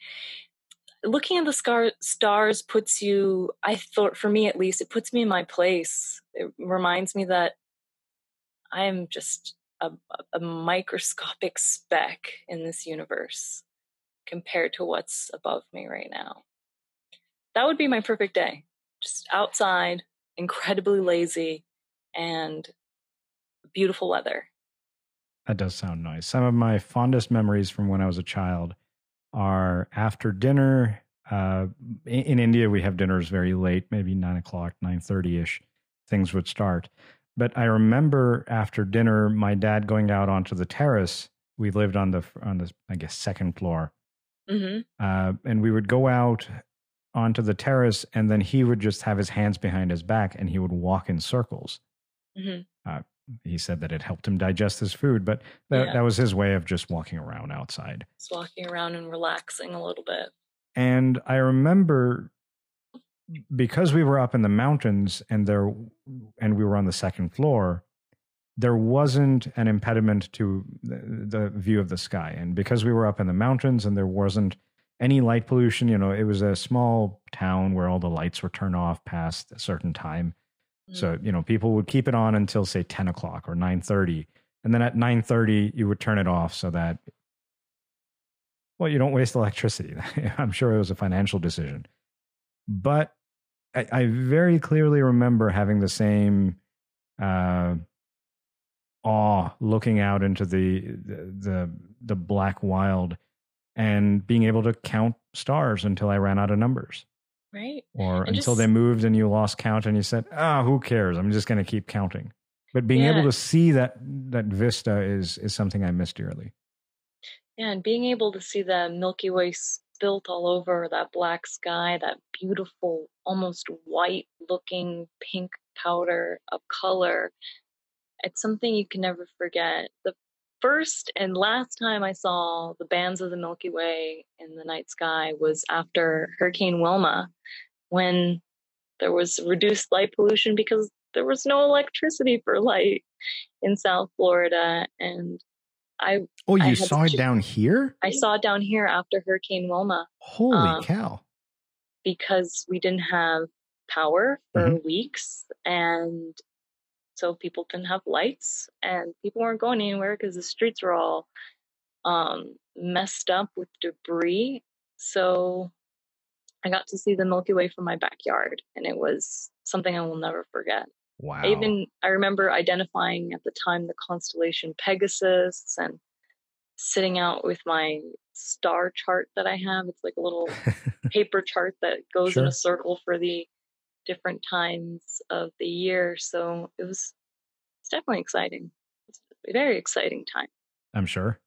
looking at the scar- stars puts you, I thought, for me at least, it puts me in my place. It reminds me that I am just a, a microscopic speck in this universe compared to what's above me right now. That would be my perfect day. Just outside, incredibly lazy, and beautiful weather. That does sound nice. Some of my fondest memories from when I was a child are after dinner. Uh, in, in, India, we have dinners very late, maybe nine o'clock, nine thirty ish. Things would start, but I remember after dinner, my dad going out onto the terrace. We lived on the on the I guess second floor, mm-hmm. uh, and we would go out onto the terrace, and then he would just have his hands behind his back, and he would walk in circles. Mm-hmm. Uh, he said that it helped him digest his food, but that, yeah. that was his way of just walking around outside. Just walking around and relaxing a little bit. And I remember because we were up in the mountains and there and we were on the second floor, there wasn't an impediment to the, the view of the sky. And because we were up in the mountains and there wasn't any light pollution, you know, it was a small town where all the lights were turned off past a certain time so, mm. you know, people would keep it on until say 10 o'clock or 9.30. And then at 9.30, you would turn it off so that, well, you don't waste electricity. I'm sure it was a financial decision. But I, I very clearly remember having the same uh, awe looking out into the, the, the, the black wild and being able to count stars until I ran out of numbers. Right. Or and until just, they moved and you lost count and you said, ah, oh, who cares? I'm just going to keep counting. But being yeah. able to see that that vista is is something I miss dearly. Yeah, and being able to see the Milky Way spilt all over that black sky, that beautiful, almost white looking pink powder of color, it's something you can never forget. The first and last time I saw the bands of the Milky Way in the night sky was after Hurricane Wilma, when there was reduced light pollution because there was no electricity for light in South Florida. And I oh, you I saw it down here? I saw it down here after Hurricane Wilma. Holy um, cow! Because we didn't have power for mm-hmm. weeks, and so people didn't have lights and people weren't going anywhere because the streets were all um, messed up with debris. So I got to see the Milky Way from my backyard, and it was something I will never forget. Wow. I even I remember identifying at the time the constellation Pegasus and sitting out with my star chart that I have. It's like a little paper chart that goes sure. in a circle for the different times of the year. So it was it's definitely exciting. It's a very exciting time. I'm sure.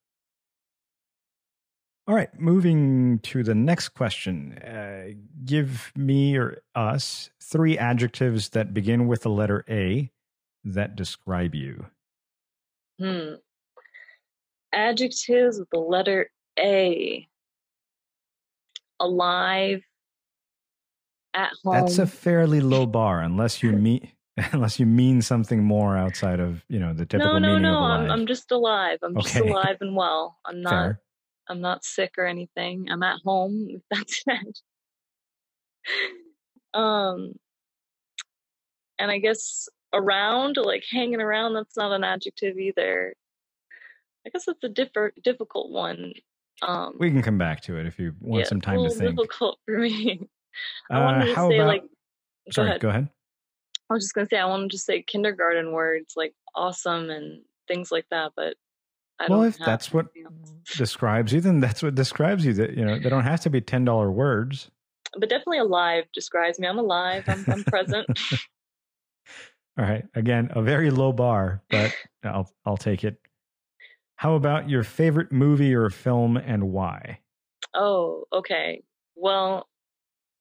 All right, moving to the next question. Uh, give me or us three adjectives that begin with the letter A that describe you. Hmm. Adjectives with the letter A. Alive. At home. That's a fairly low bar, unless you mean unless you mean something more outside of you know the typical no, no, meaning no. of alive. I'm, I'm just alive. I'm okay. just alive and well. I'm not. Fair. I'm not sick or anything. I'm at home. That's it. um, and I guess around, like hanging around, that's not an adjective either. I guess that's a differ, difficult one. Um, we can come back to it if you want yeah, some time to think. Difficult for me. I wanted uh, to say about, like. Go sorry, ahead. go ahead. I was just gonna say I wanted to say kindergarten words like awesome and things like that, but well, if that's what describes you, then that's what describes you. That you know, they don't have to be ten dollar words. But definitely alive describes me. I'm alive. I'm, I'm present. All right. Again, a very low bar, but I'll I'll take it. How about your favorite movie or film and why? Oh, okay. Well,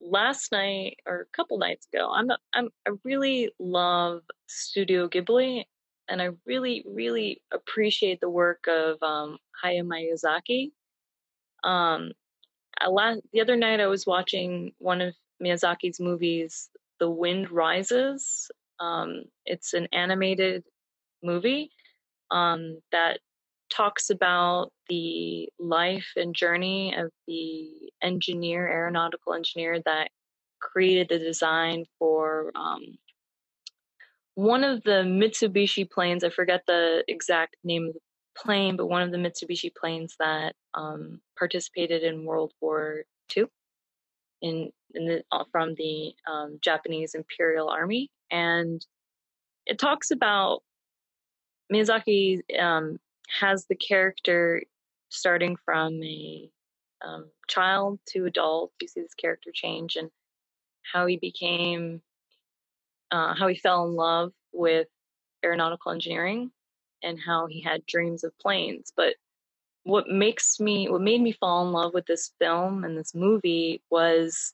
last night or a couple nights ago, I'm I'm I really love Studio Ghibli and I really, really appreciate the work of um, Hayao Miyazaki. Um, last, the other night, I was watching one of Miyazaki's movies, The Wind Rises. Um, it's an animated movie um, that talks about the life and journey of the engineer, aeronautical engineer that created the design for um, one of the Mitsubishi planes, I forget the exact name of the plane, but one of the Mitsubishi planes that um, participated in World War II in, in the, uh, from the um, Japanese Imperial Army. And it talks about Miyazaki um, has the character starting from a um, child to adult. You see this character change and how he became uh, how he fell in love with aeronautical engineering and how he had dreams of planes. But what makes me, what made me fall in love with this film and this movie was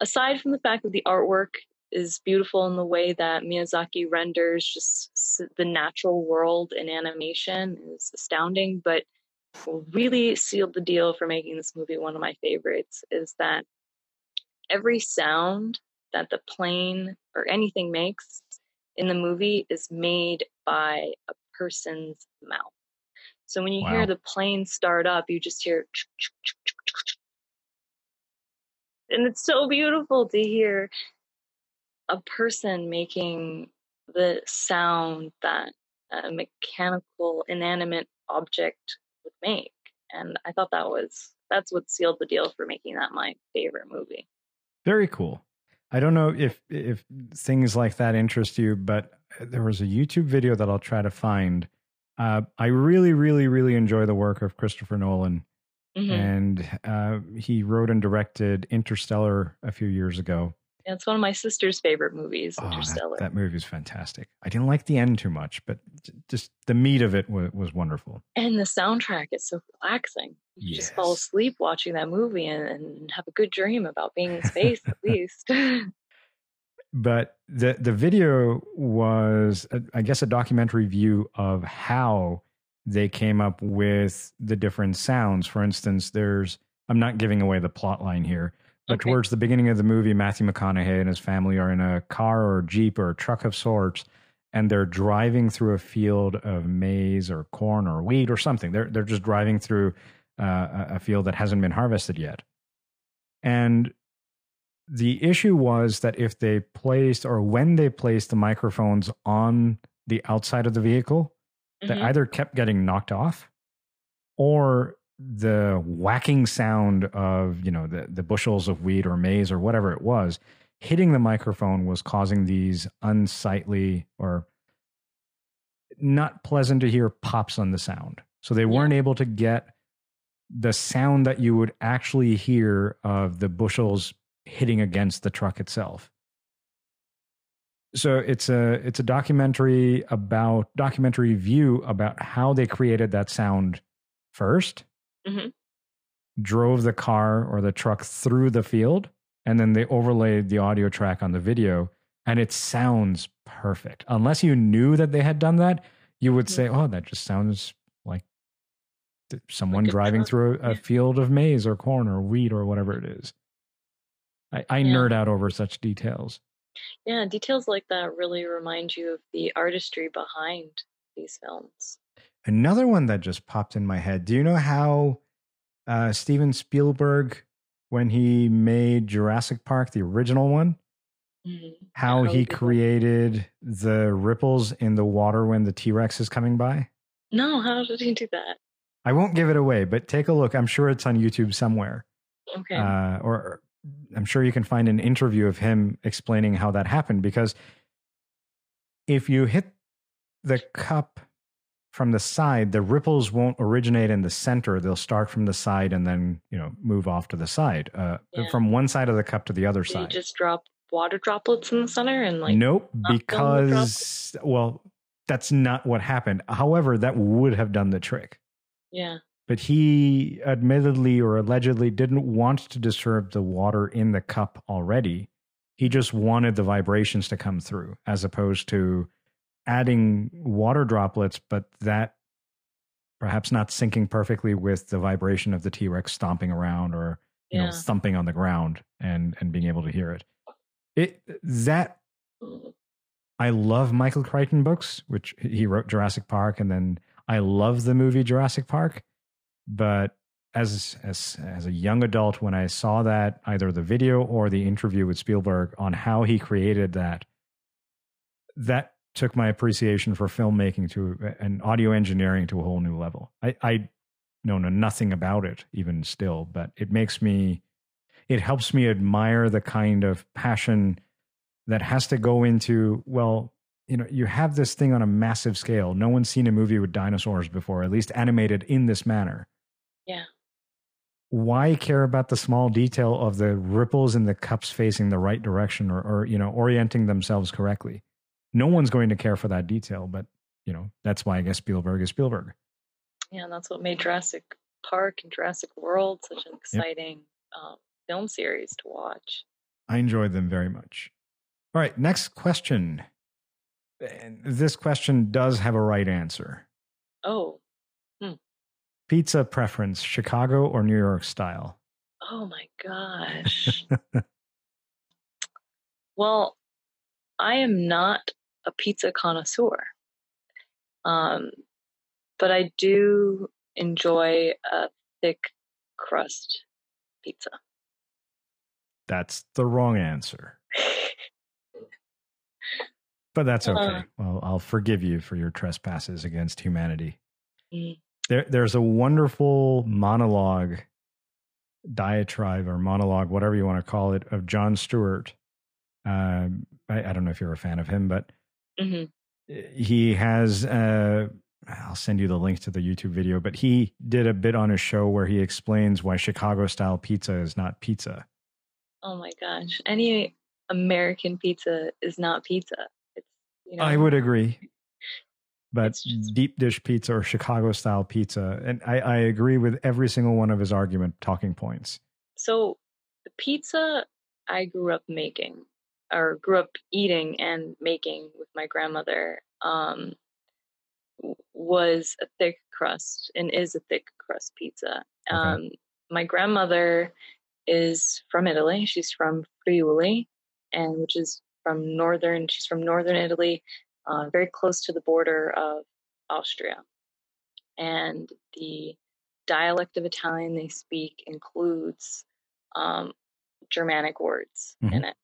aside from the fact that the artwork is beautiful in the way that Miyazaki renders just the natural world in animation is astounding, but really sealed the deal for making this movie one of my favorites is that every sound that the plane or anything makes in the movie is made by a person's mouth. So when you wow. hear the plane start up, you just hear, and it's so beautiful to hear a person making the sound that a mechanical, inanimate object would make. And I thought that was that's what sealed the deal for making that my favorite movie. Very cool. I don't know if if things like that interest you, but there was a YouTube video that I'll try to find. Uh, I really, really, really enjoy the work of Christopher Nolan, mm-hmm. and uh, he wrote and directed Interstellar a few years ago. Yeah, it's one of my sister's favorite movies, oh, Interstellar. That, that, movie is fantastic. I didn't like the end too much, but just the meat of it was, was wonderful. And the soundtrack is so relaxing. You yes. just fall asleep watching that movie and, and have a good dream about being in space, at least. but the the video was, I guess, a documentary view of how they came up with the different sounds. For instance, there's I'm not giving away the plot line here, but okay. towards the beginning of the movie, Matthew McConaughey and his family are in a car or a jeep or a truck of sorts, and they're driving through a field of maize or corn or wheat or something. They're they're just driving through uh, a field that hasn't been harvested yet, and the issue was that if they placed or when they placed the microphones on the outside of the vehicle, mm-hmm. they either kept getting knocked off or the whacking sound of you know the, the bushels of wheat or maize or whatever it was hitting the microphone was causing these unsightly or not pleasant to hear pops on the sound. So they weren't able to get the sound that you would actually hear of the bushels hitting against the truck itself. So it's a it's a documentary about documentary view about how they created that sound 1st Mhm. drove the car or the truck through the field, and then they overlaid the audio track on the video, and it sounds perfect. Unless you knew that they had done that, you would say, "Oh, that just sounds like someone Like driving through a, a field of maize or corn or wheat or whatever it is." I, I Yeah. nerd out over such details. Yeah, details like that really remind you of the artistry behind these films. Another one that just popped in my head. Do you know how uh, Steven Spielberg, when he made Jurassic Park, the original one, Mhm. how he created the ripples in the water when the T Rex is coming by? No, how did he do that? I won't give it away, but take a look. I'm sure it's on YouTube somewhere. Okay. Uh, or I'm sure you can find an interview of him explaining how that happened because if you hit the cup from the side, the ripples won't originate in the center. They'll start from the side and then, you know, move off to the side, uh, Yeah. from one side of the cup to the other side. just drop water droplets in the center and like nope, not fill the because, well, that's not what happened. However, that would have done the trick. yeah. but he admittedly or allegedly didn't want to disturb the water in the cup already. He just wanted the vibrations to come through as opposed to adding water droplets, but that perhaps not syncing perfectly with the vibration of the T Rex stomping around or you know Yeah. thumping on the ground and and being able to hear it. It that. I love Michael Crichton books, which he wrote Jurassic Park, and then I love the movie Jurassic Park. But as as as a young adult, when I saw that either the video or the interview with Spielberg on how he created that, that took my appreciation for filmmaking to and audio engineering to a whole new level. I, I know nothing about it even still, but it makes me it helps me admire the kind of passion that has to go into well you know you have this thing on a massive scale no one's seen a movie with dinosaurs before at least animated in this manner Yeah. why care about the small detail of the ripples in the cups facing the right direction or, or you know orienting themselves correctly no one's going to care for that detail but you know that's why i guess spielberg is spielberg Yeah, and that's what made Jurassic Park and Jurassic World such an exciting um, film series to watch. I enjoyed them very much. All right, next question. And this question does have a right answer. Oh, Pizza preference, Chicago or New York style? oh my gosh. well, I am not a pizza connoisseur, um, but I do enjoy a thick crust pizza. That's the wrong answer. But that's okay. Uh. well, I'll forgive you for your trespasses against humanity. Mm. There, there's a wonderful monologue, diatribe or monologue, whatever you want to call it, of Jon Stewart. Um, I, I don't know if you're a fan of him, but hmm he has uh I'll send you the link to the YouTube video, but he did a bit on his show where he explains why Chicago style pizza is not pizza. Oh my gosh. Any American pizza is not pizza. It's, you know, I would agree. But just- deep dish pizza or Chicago style pizza, and I, I agree with every single one of his argument talking points. So the pizza I grew up making or grew up eating and making with my grandmother um, was a thick crust and is a thick crust pizza. Okay. Um, my grandmother is from Italy. She's from Friuli, and which is from northern. She's from northern Italy, uh, very close to the border of Austria. And the dialect of Italian they speak includes um, Germanic words in it.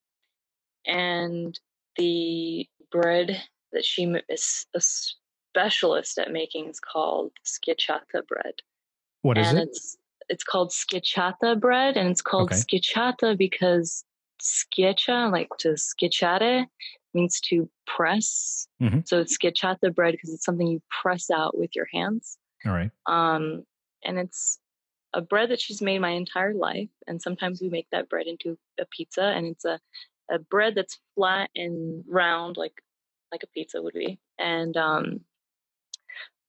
And the bread that she is a specialist at making is called schiacciata bread. What is and it? it's it's called schiacciata bread, and it's called Okay. schiacciata because schiaccia, like to schiacciare, means to press. Mhm. So it's schiacciata bread because it's something you press out with your hands. All right. Um, and it's a bread that she's made my entire life. And sometimes we make that bread into a pizza, and it's a, a bread that's flat and round, like like a pizza would be. And um,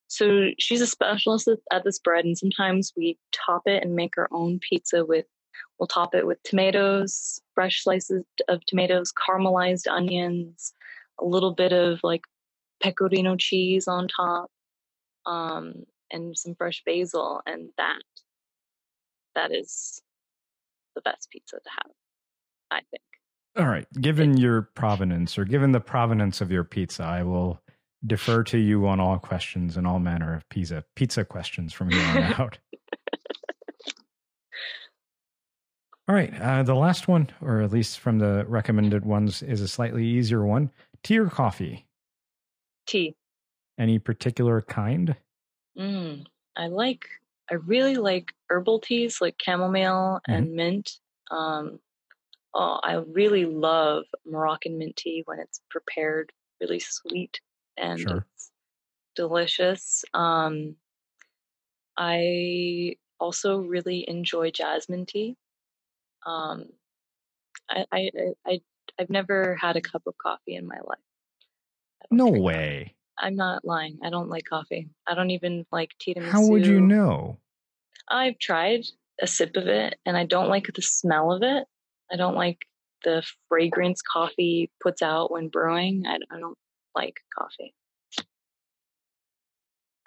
so she's a specialist at this bread, and sometimes we top it and make our own pizza with. We'll top it with tomatoes, fresh slices of tomatoes, caramelized onions, a little bit of like pecorino cheese on top, um, and some fresh basil, and that that is the best pizza to have, I think. All right. Given your provenance or given the provenance of your pizza, I will defer to you on all questions and all manner of pizza pizza questions from here on out. all right. Uh, the last one, or at least from the recommended ones, is a slightly easier one. Tea or coffee? Tea. Any particular kind? Mm, I like I really like herbal teas like chamomile mm-hmm. and mint. Um, oh, I really love Moroccan mint tea when it's prepared really sweet and sure. it's delicious. Um, I also really enjoy jasmine tea. Um, I, I, I, I've never had a cup of coffee in my life. No way. I'm not lying. I don't like coffee. I don't even like tiramisu. How would you know? I've tried a sip of it and I don't like the smell of it. I don't like the fragrance coffee puts out when brewing. I, I don't like coffee.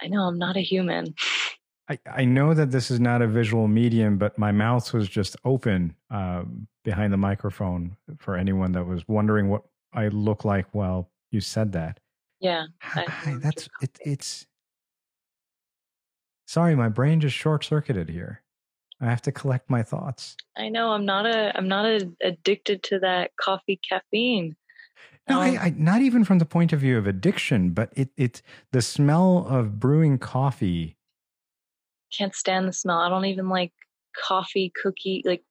I know I'm not a human. I, I know that this is not a visual medium, but my mouth was just open uh, behind the microphone for anyone that was wondering what I look like while you said that. Yeah, I, that's it, it's. Sorry, my brain just short circuited here. I have to collect my thoughts. I know I'm not a I'm not a, addicted to that coffee caffeine. No, um, I, I, not even from the point of view of addiction, but it it the smell of brewing coffee. Can't stand the smell. I don't even like coffee cookie like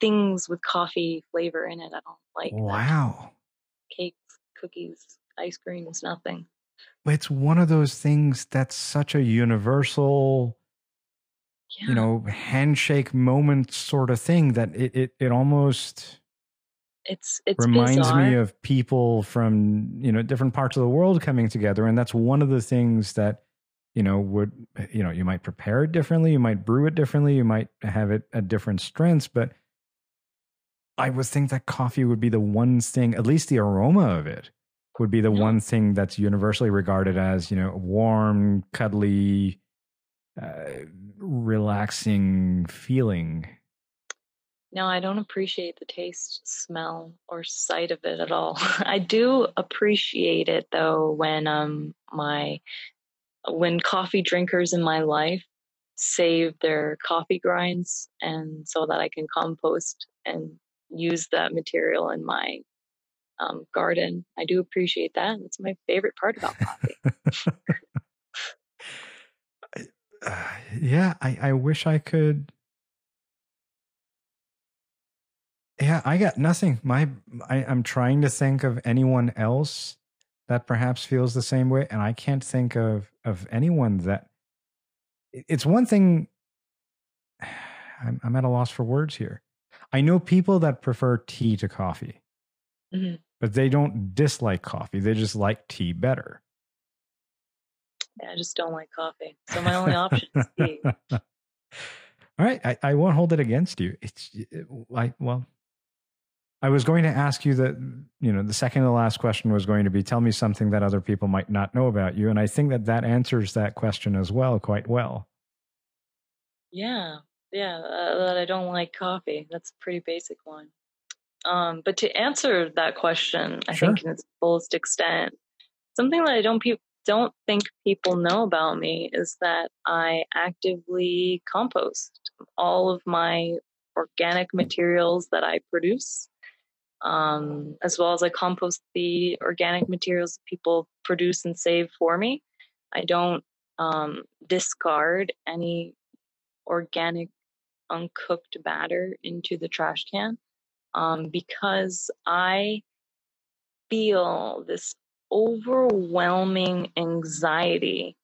things with coffee flavor in it. I don't like. Wow. Cakes, cookies, ice cream is nothing. But it's one of those things that's such a universal, yeah. you know, handshake moment sort of thing that it it, it almost it's it reminds bizarre. me of people from you know different parts of the world coming together, and that's one of the things that you know would you know you might prepare it differently, you might brew it differently, you might have it at different strengths, but I would think that coffee would be the one thing, at least the aroma of it, would be the yeah. one thing that's universally regarded as you know warm, cuddly, uh, relaxing feeling. No, I don't appreciate the taste, smell, or sight of it at all. I do appreciate it though when um my when coffee drinkers in my life save their coffee grinds and so that I can compost and use that material in my um, garden. I do appreciate that. That's my favorite part about coffee. uh, yeah, I, I wish I could. Yeah, I got nothing. My I, I'm trying to think of anyone else that perhaps feels the same way, and I can't think of of anyone that. It's one thing. I'm, I'm at a loss for words here. I know people that prefer tea to coffee. Mm-hmm but they don't dislike coffee. They just like tea better. Yeah, I just don't like coffee. So my only option is tea. All right, I, I won't hold it against you. It's it, I well, I was going to ask you that you know the second to last question was going to be tell me something that other people might not know about you, and I think that that answers that question as well quite well. Yeah, yeah, uh, that I don't like coffee. That's a pretty basic one. Um, but to answer that question, I sure. think in its fullest extent, something that I don't pe- don't think people know about me is that I actively compost all of my organic materials that I produce, um, as well as I compost the organic materials that people produce and save for me. I don't um, discard any organic uncooked batter into the trash can um, because I feel this overwhelming anxiety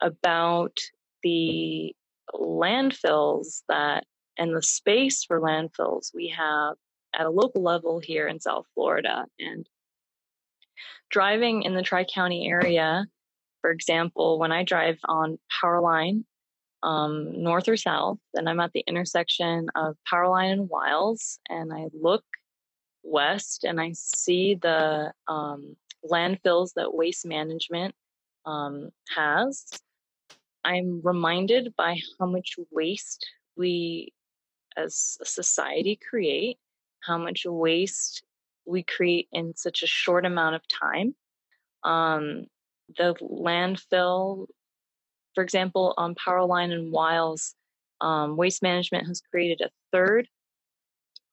about the landfills that and the space for landfills we have at a local level here in South Florida. And driving in the Tri County area, for example, when I drive on Powerline, um, north or south, and I'm at the intersection of Powerline and Wiles, and I look west and I see the um, landfills that waste management um, has. I'm reminded by how much waste we as a society create, how much waste we create in such a short amount of time. Um, the landfill, for example, on Powerline and Wiles, um, Waste Management has created a third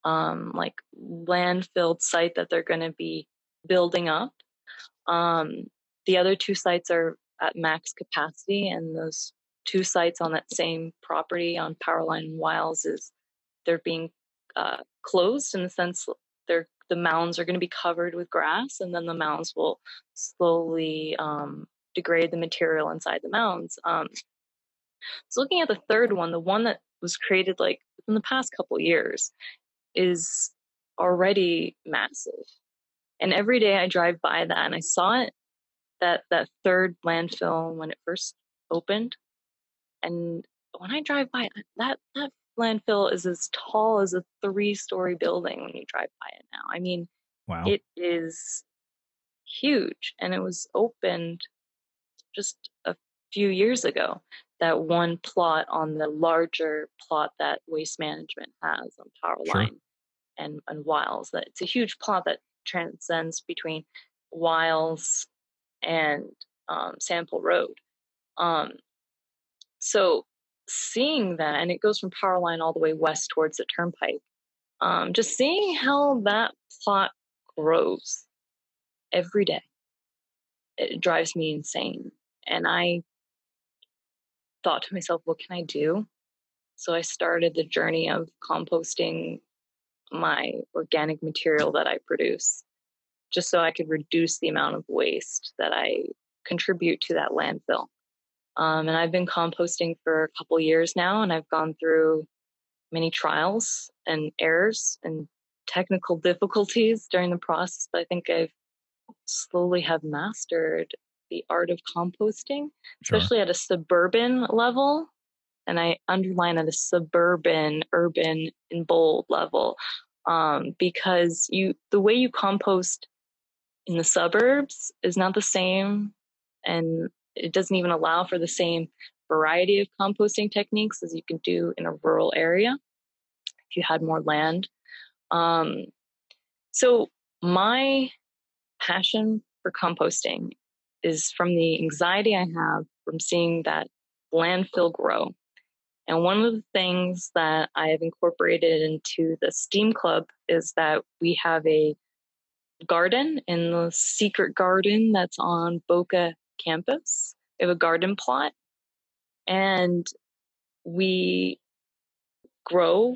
um, like landfill site that they're going to be building up. Um, the other two sites are at max capacity, and those two sites on that same property on Powerline Wiles is they're being uh, closed in the sense they're the mounds are going to be covered with grass, and then the mounds will slowly um, degrade the material inside the mounds. Um, so looking at the third one, the one that was created like in the past couple years, is already massive. And every day I drive by that and I saw it that that third landfill when it first opened. And when I drive by that that landfill is as tall as a three story building when you drive by it now. I mean, wow. it is huge and it was opened just a few years ago that one plot on the larger plot that waste management has on Powerline sure. and, and Wiles. That it's a huge plot that transcends between Wiles and um, Sample Road. Um, so seeing that, and it goes from Powerline all the way west towards the Turnpike, um, just seeing how that plot grows every day, it drives me insane. And I thought to myself, what can I do? So I started the journey of composting my organic material that I produce just so I could reduce the amount of waste that I contribute to that landfill. Um, and I've been composting for a couple years now, and I've gone through many trials and errors and technical difficulties during the process. But I think I've slowly have mastered the art of composting, sure. especially at a suburban level. And I underline at a suburban, urban, and bold level, um, because you the way you compost in the suburbs is not the same, and it doesn't even allow for the same variety of composting techniques as you can do in a rural area if you had more land. Um, so my passion for composting is from the anxiety I have from seeing that landfill grow. And one of the things that I have incorporated into the STEAM Club is that we have a garden in the secret garden that's on Boca campus. We have a garden plot and we grow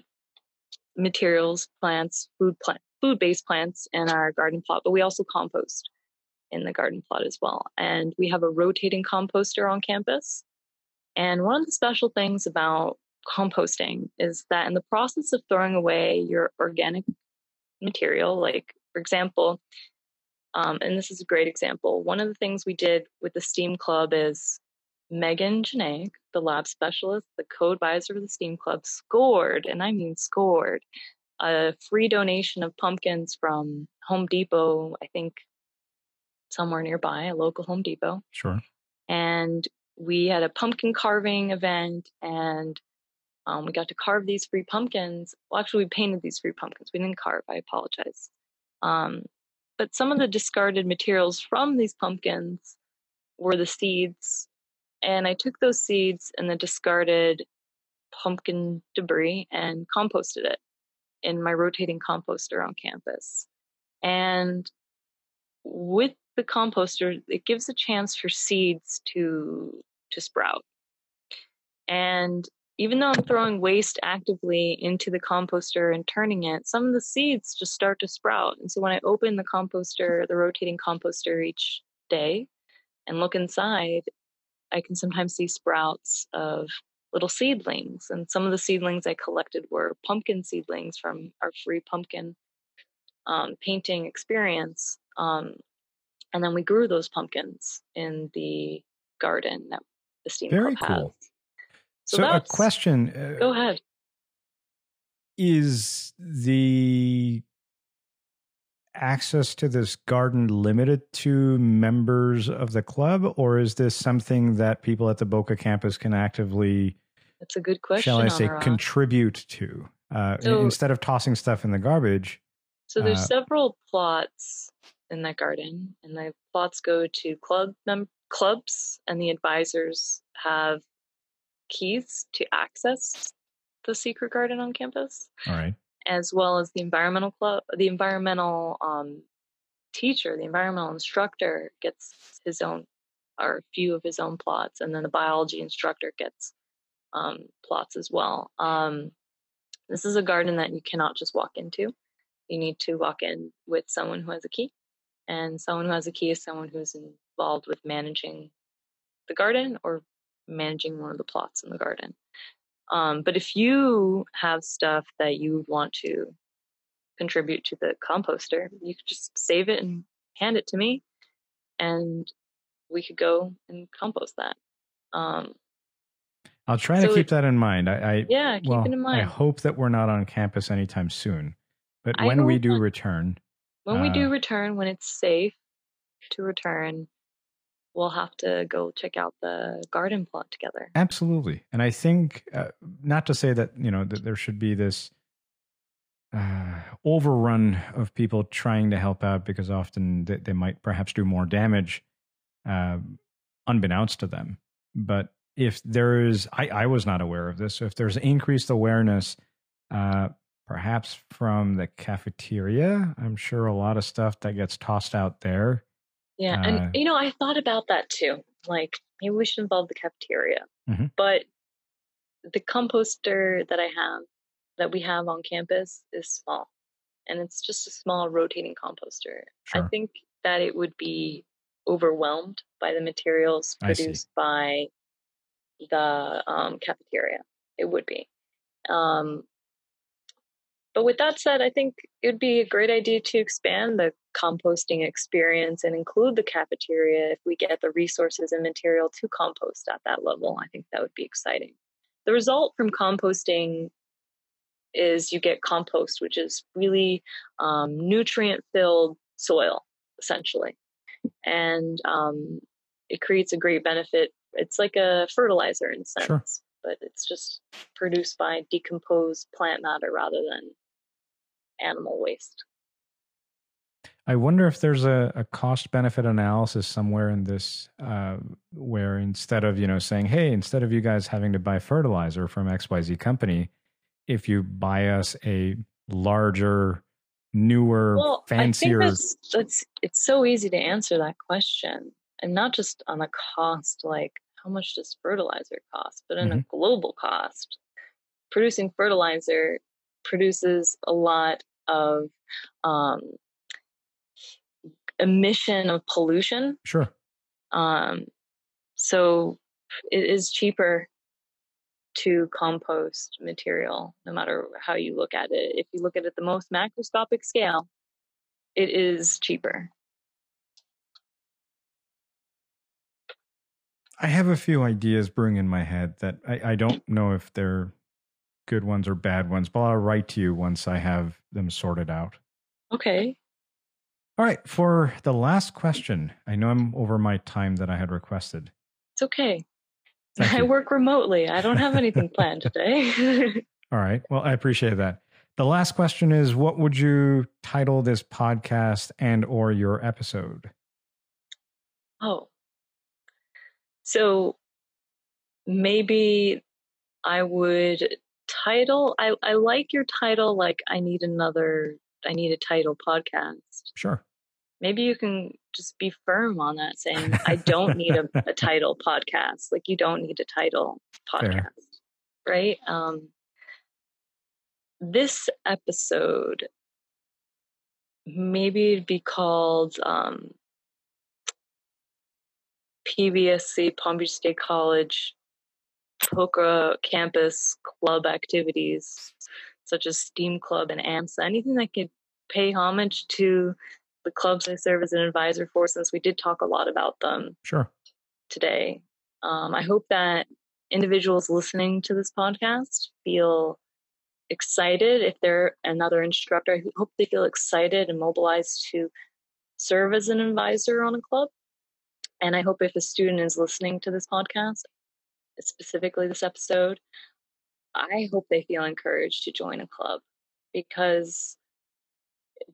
materials, plants, food plant, food-based plants in our garden plot, but we also compost in the garden plot as well. And we have a rotating composter on campus. And one of the special things about composting is that in the process of throwing away your organic material, like for example, um, and this is a great example, one of the things we did with the STEAM Club is Megan Janaik, the lab specialist, the co-advisor of the STEAM Club, scored, and I mean scored, a free donation of pumpkins from Home Depot, I think somewhere nearby, a local Home Depot. Sure. And we had a pumpkin carving event and um, we got to carve these free pumpkins. Well, actually, we painted these free pumpkins. We didn't carve, I apologize. Um, but some of the discarded materials from these pumpkins were the seeds. And I took those seeds and the discarded pumpkin debris and composted it in my rotating composter on campus. And with the composter, it gives a chance for seeds to to sprout. And even though I'm throwing waste actively into the composter and turning it, some of the seeds just start to sprout. And so when I open the composter, the rotating composter each day and look inside, I can sometimes see sprouts of little seedlings. And some of the seedlings I collected were pumpkin seedlings from our free pumpkin um, painting experience. Um, and then we grew those pumpkins in the garden that the steam Very club cool. has. So, So a question uh, Go ahead. is the access to this garden limited to members of the club or is this something that people at the boca campus can actively That's a good question. shall i say Anurag. contribute to uh, So- instead of tossing stuff in the garbage So there's Uh, several plots in that garden, and the plots go to club mem- clubs, and the advisors have keys to access the secret garden on campus, all right as well as the environmental club. The environmental um, teacher, the environmental instructor, gets his own or a few of his own plots, and then the biology instructor gets um, plots as well. Um, this is a garden that you cannot just walk into you need to walk in with someone who has a key. And someone who has a key is someone who's involved with managing the garden or managing one of the plots in the garden. Um, but if you have stuff that you want to contribute to the composter, you could just save it and hand it to me, and we could go and compost that. Um, i'll try So to keep it- that in mind i, I yeah, keep well it in mind. i hope that we're not on campus anytime soon but I when we do not. return when we uh, do return, when it's safe to return, we'll have to go check out the garden plot together. Absolutely. And I think, uh, not to say that, you know, that there should be this uh, overrun of people trying to help out because often they, they might perhaps do more damage uh, unbeknownst to them. But if there is, I, I was not aware of this. So if there's increased awareness, uh, perhaps from the cafeteria, I'm sure a lot of stuff that gets tossed out there. Yeah, Uh, and you know, I thought about that too. Like maybe we should involve the cafeteria. Mhm. But the composter that I have, that we have on campus, is small, and it's just a small rotating composter. I think that it would be overwhelmed by the materials produced by the um, cafeteria. It would be. Um, but with that said, I think it would be a great idea to expand the composting experience and include the cafeteria if we get the resources and material to compost at that level. I think that would be exciting. The result from composting is you get compost, which is really um, nutrient filled soil, essentially. And um, it creates a great benefit. It's like a fertilizer in a sense, Sure. but it's just produced by decomposed plant matter rather than animal waste. I wonder if there's a, a cost benefit analysis somewhere in this uh, where instead of, you know, saying, hey, instead of you guys having to buy fertilizer from XYZ company, if you buy us a larger, newer, Well, fancier. I think that's, that's it's so easy to answer that question, and not just on a cost like how much does fertilizer cost, but in a global cost. Producing fertilizer produces a lot of um, emission of pollution. Sure. Um, so it is cheaper to compost material, no matter how you look at it. If you look at it the most macroscopic scale, it is cheaper. I have a few ideas brewing in my head that I, I don't know if they're good ones or bad ones, but I'll write to you once I have them sorted out. Okay. All right. For the last question, I know I'm over my time that I had requested. It's okay. Thank I you. work remotely. I don't have anything planned today. All right. Well, I appreciate that. The last question is what would you title this podcast and or your episode? oh. So maybe I would title I, I like your title like I need another I need a title podcast. Sure. maybe you can just be firm on that saying i don't need a, a title podcast like you don't need a title podcast right um this episode maybe it'd be called um PBSC, Palm Beach State College, Boca campus club activities such as STEAM Club and AMSA, anything that could pay homage to the clubs I serve as an advisor for, since we did talk a lot about them. Sure. Today, um, I hope that individuals listening to this podcast feel excited. If they're another instructor, I hope they feel excited and mobilized to serve as an advisor on a club. And I hope if a student is listening to this podcast, specifically this episode, I hope they feel encouraged to join a club because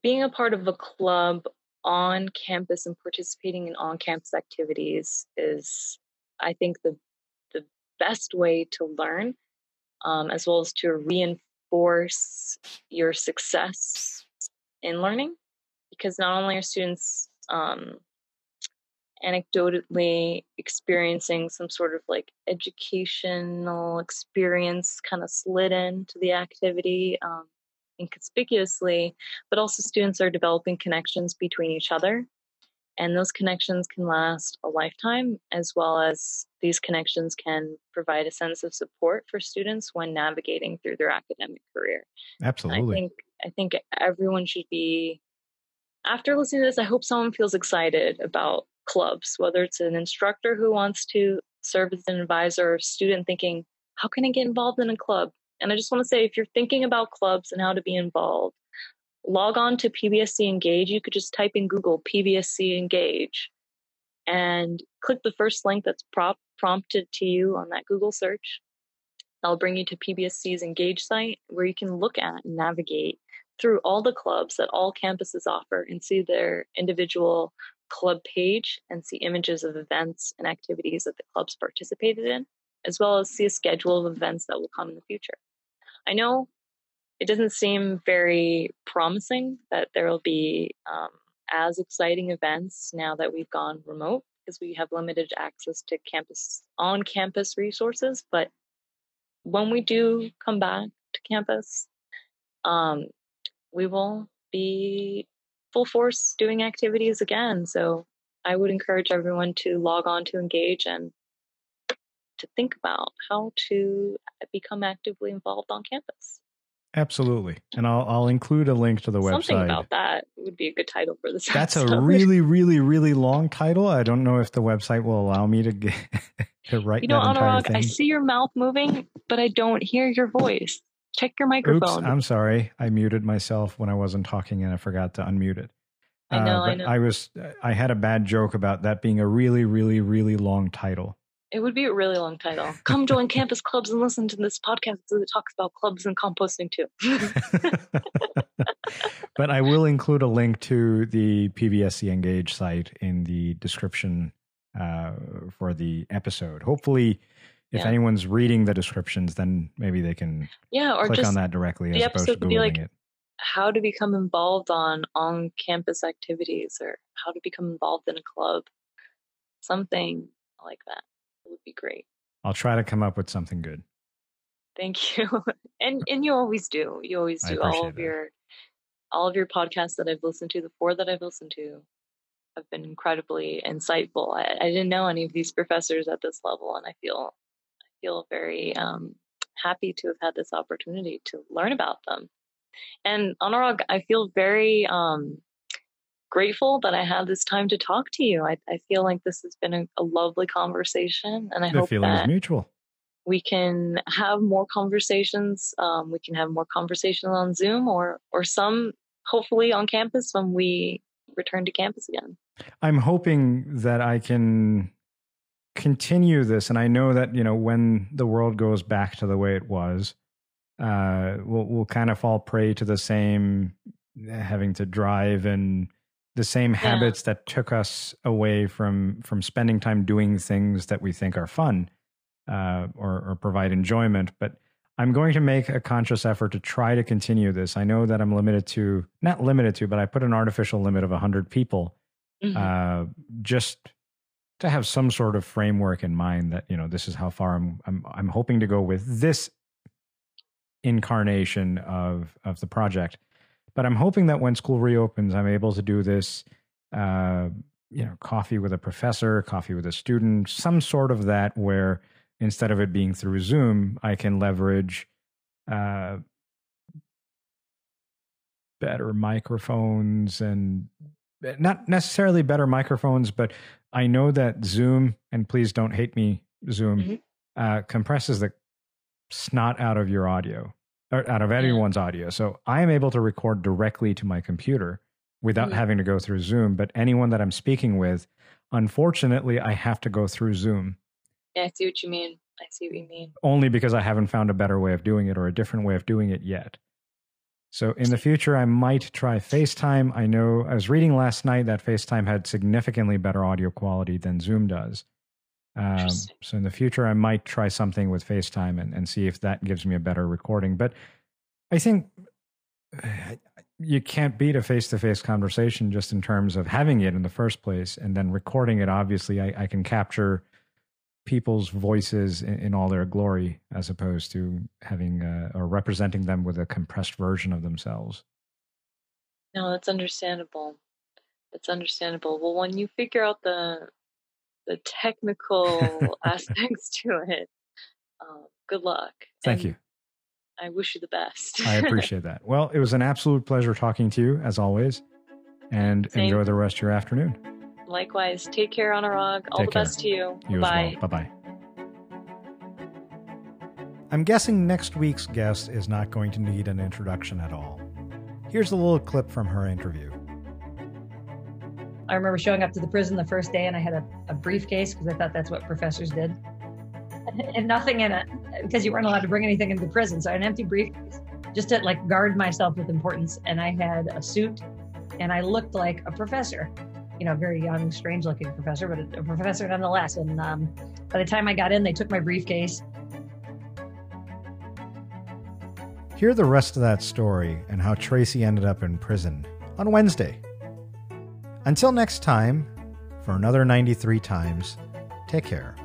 being a part of a club on campus and participating in on campus activities is, I think, the the best way to learn, um, as well as to reinforce your success in learning. Because not only are students um, anecdotally experiencing some sort of like educational experience kind of slid into the activity um, inconspicuously, but also students are developing connections between each other. And those connections can last a lifetime, as well as these connections can provide a sense of support for students when navigating through their academic career. Absolutely. I think I think everyone should be after listening to this, I hope someone feels excited about clubs, whether it's an instructor who wants to serve as an advisor or student thinking, how can I get involved in a club? And I just want to say, if you're thinking about clubs and how to be involved, log on to PBSC Engage. You could just type in Google PBSC Engage and click the first link that's prop- prompted to you on that Google search. That'll bring you to PBSC's Engage site where you can look at and navigate through all the clubs that all campuses offer and see their individual club page and see images of events and activities that the clubs participated in, as well as see a schedule of events that will come in the future. I know it doesn't seem very promising that there will be um, as exciting events now that we've gone remote because we have limited access to campus on campus resources. But when we do come back to campus, um, we will be full force doing activities again. So I would encourage everyone to log on to engage and to think about how to become actively involved on campus. Absolutely. And I'll I'll include a link to the Something website. Something about that would be a good title for this. That's episode. a really, really, really long title. I don't know if the website will allow me to get to write you know, Anurag. I see your mouth moving, but I don't hear your voice. Check your microphone. Oops, I'm sorry. I muted myself when I wasn't talking and I forgot to unmute it. I know, uh, but I know. I was I had a bad joke about that being a really, really, really long title. It would be a really long title. Come join campus clubs and listen to this podcast that talks about clubs and composting too. but I will include a link to the PBSC Engage site in the description uh, for the episode. Hopefully, if Yeah. anyone's reading the descriptions, then maybe they can yeah, or click on that directly the as opposed episode to would be googling like- it. how to become involved on on campus activities or how to become involved in a club. Something like that would be great. I'll try to come up with something good. Thank you. and and you always do. You always do. All of that. your all of your podcasts that I've listened to, the four that I've listened to, have been incredibly insightful. I, I didn't know any of these professors at this level, and I feel feel very um, happy to have had this opportunity to learn about them. And Anurag, I feel very um, grateful that I had this time to talk to you. I, I feel like this has been a, a lovely conversation, and I the hope feeling that is mutual. we can have more conversations. Um, we can have more conversations on Zoom or or some hopefully on campus when we return to campus again. I'm hoping that I can continue this, and I know that you know when the world goes back to the way it was, uh, we'll we'll kind of fall prey to the same having to drive and the same habits that took us away from from spending time doing things that we think are fun uh, or, or provide enjoyment. But I'm going to make a conscious effort to try to continue this. I know that I'm limited to not limited to, but I put an artificial limit of 100 people Mhm. uh, just to have some sort of framework in mind that you know this is how far I'm I'm I'm hoping to go with this incarnation of of the project. But I'm hoping that when school reopens, I'm able to do this uh, you know, coffee with a professor, coffee with a student, some sort of that where instead of it being through Zoom, I can leverage uh, better microphones and eh, not necessarily better microphones, but I know that Zoom, and please don't hate me, Zoom, mm-hmm. uh, compresses the snot out of your audio or out of everyone's yeah. audio. So I am able to record directly to my computer without mm-hmm. having to go through Zoom. But anyone that I'm speaking with, unfortunately, I have to go through Zoom. Yeah, I see what you mean. I see what you mean. Only because I haven't found a better way of doing it or a different way of doing it yet. So in the future, I might try FaceTime. I know I was reading last night that FaceTime had significantly better audio quality than Zoom does. Um, so in the future, I might try something with FaceTime and, and see if that gives me a better recording. But I think you can't beat a face to face conversation just in terms of having it in the first place and then recording it. Obviously, I, I can capture people's voices in, in, all their glory as opposed to having uh, or representing them with a compressed version of themselves. No, that's understandable. That's understandable. Well, when you figure out the the technical aspects to it, uh, good luck. Thank and you. I wish you the best. I appreciate that. Well, it was an absolute pleasure talking to you as always, and Same. enjoy the rest of your afternoon. Likewise. Take care, Anurag. All Take the care. best to you. You Bye. Well. Bye bye. I'm guessing next week's guest is not going to need an introduction at all. Here's a little clip from her interview. I remember showing up to the prison the first day and I had a, a briefcase because I thought that's what professors did. And nothing in it because you weren't allowed to bring anything into prison. So an empty briefcase just to like guard myself with importance. And I had a suit and I looked like a professor you know, very young, strange looking professor, but a, professor nonetheless. And um, by the time I got in, they took my briefcase. Hear the rest of that story and how Tracy ended up in prison on Wednesday. Until next time, for another 93 times, take care.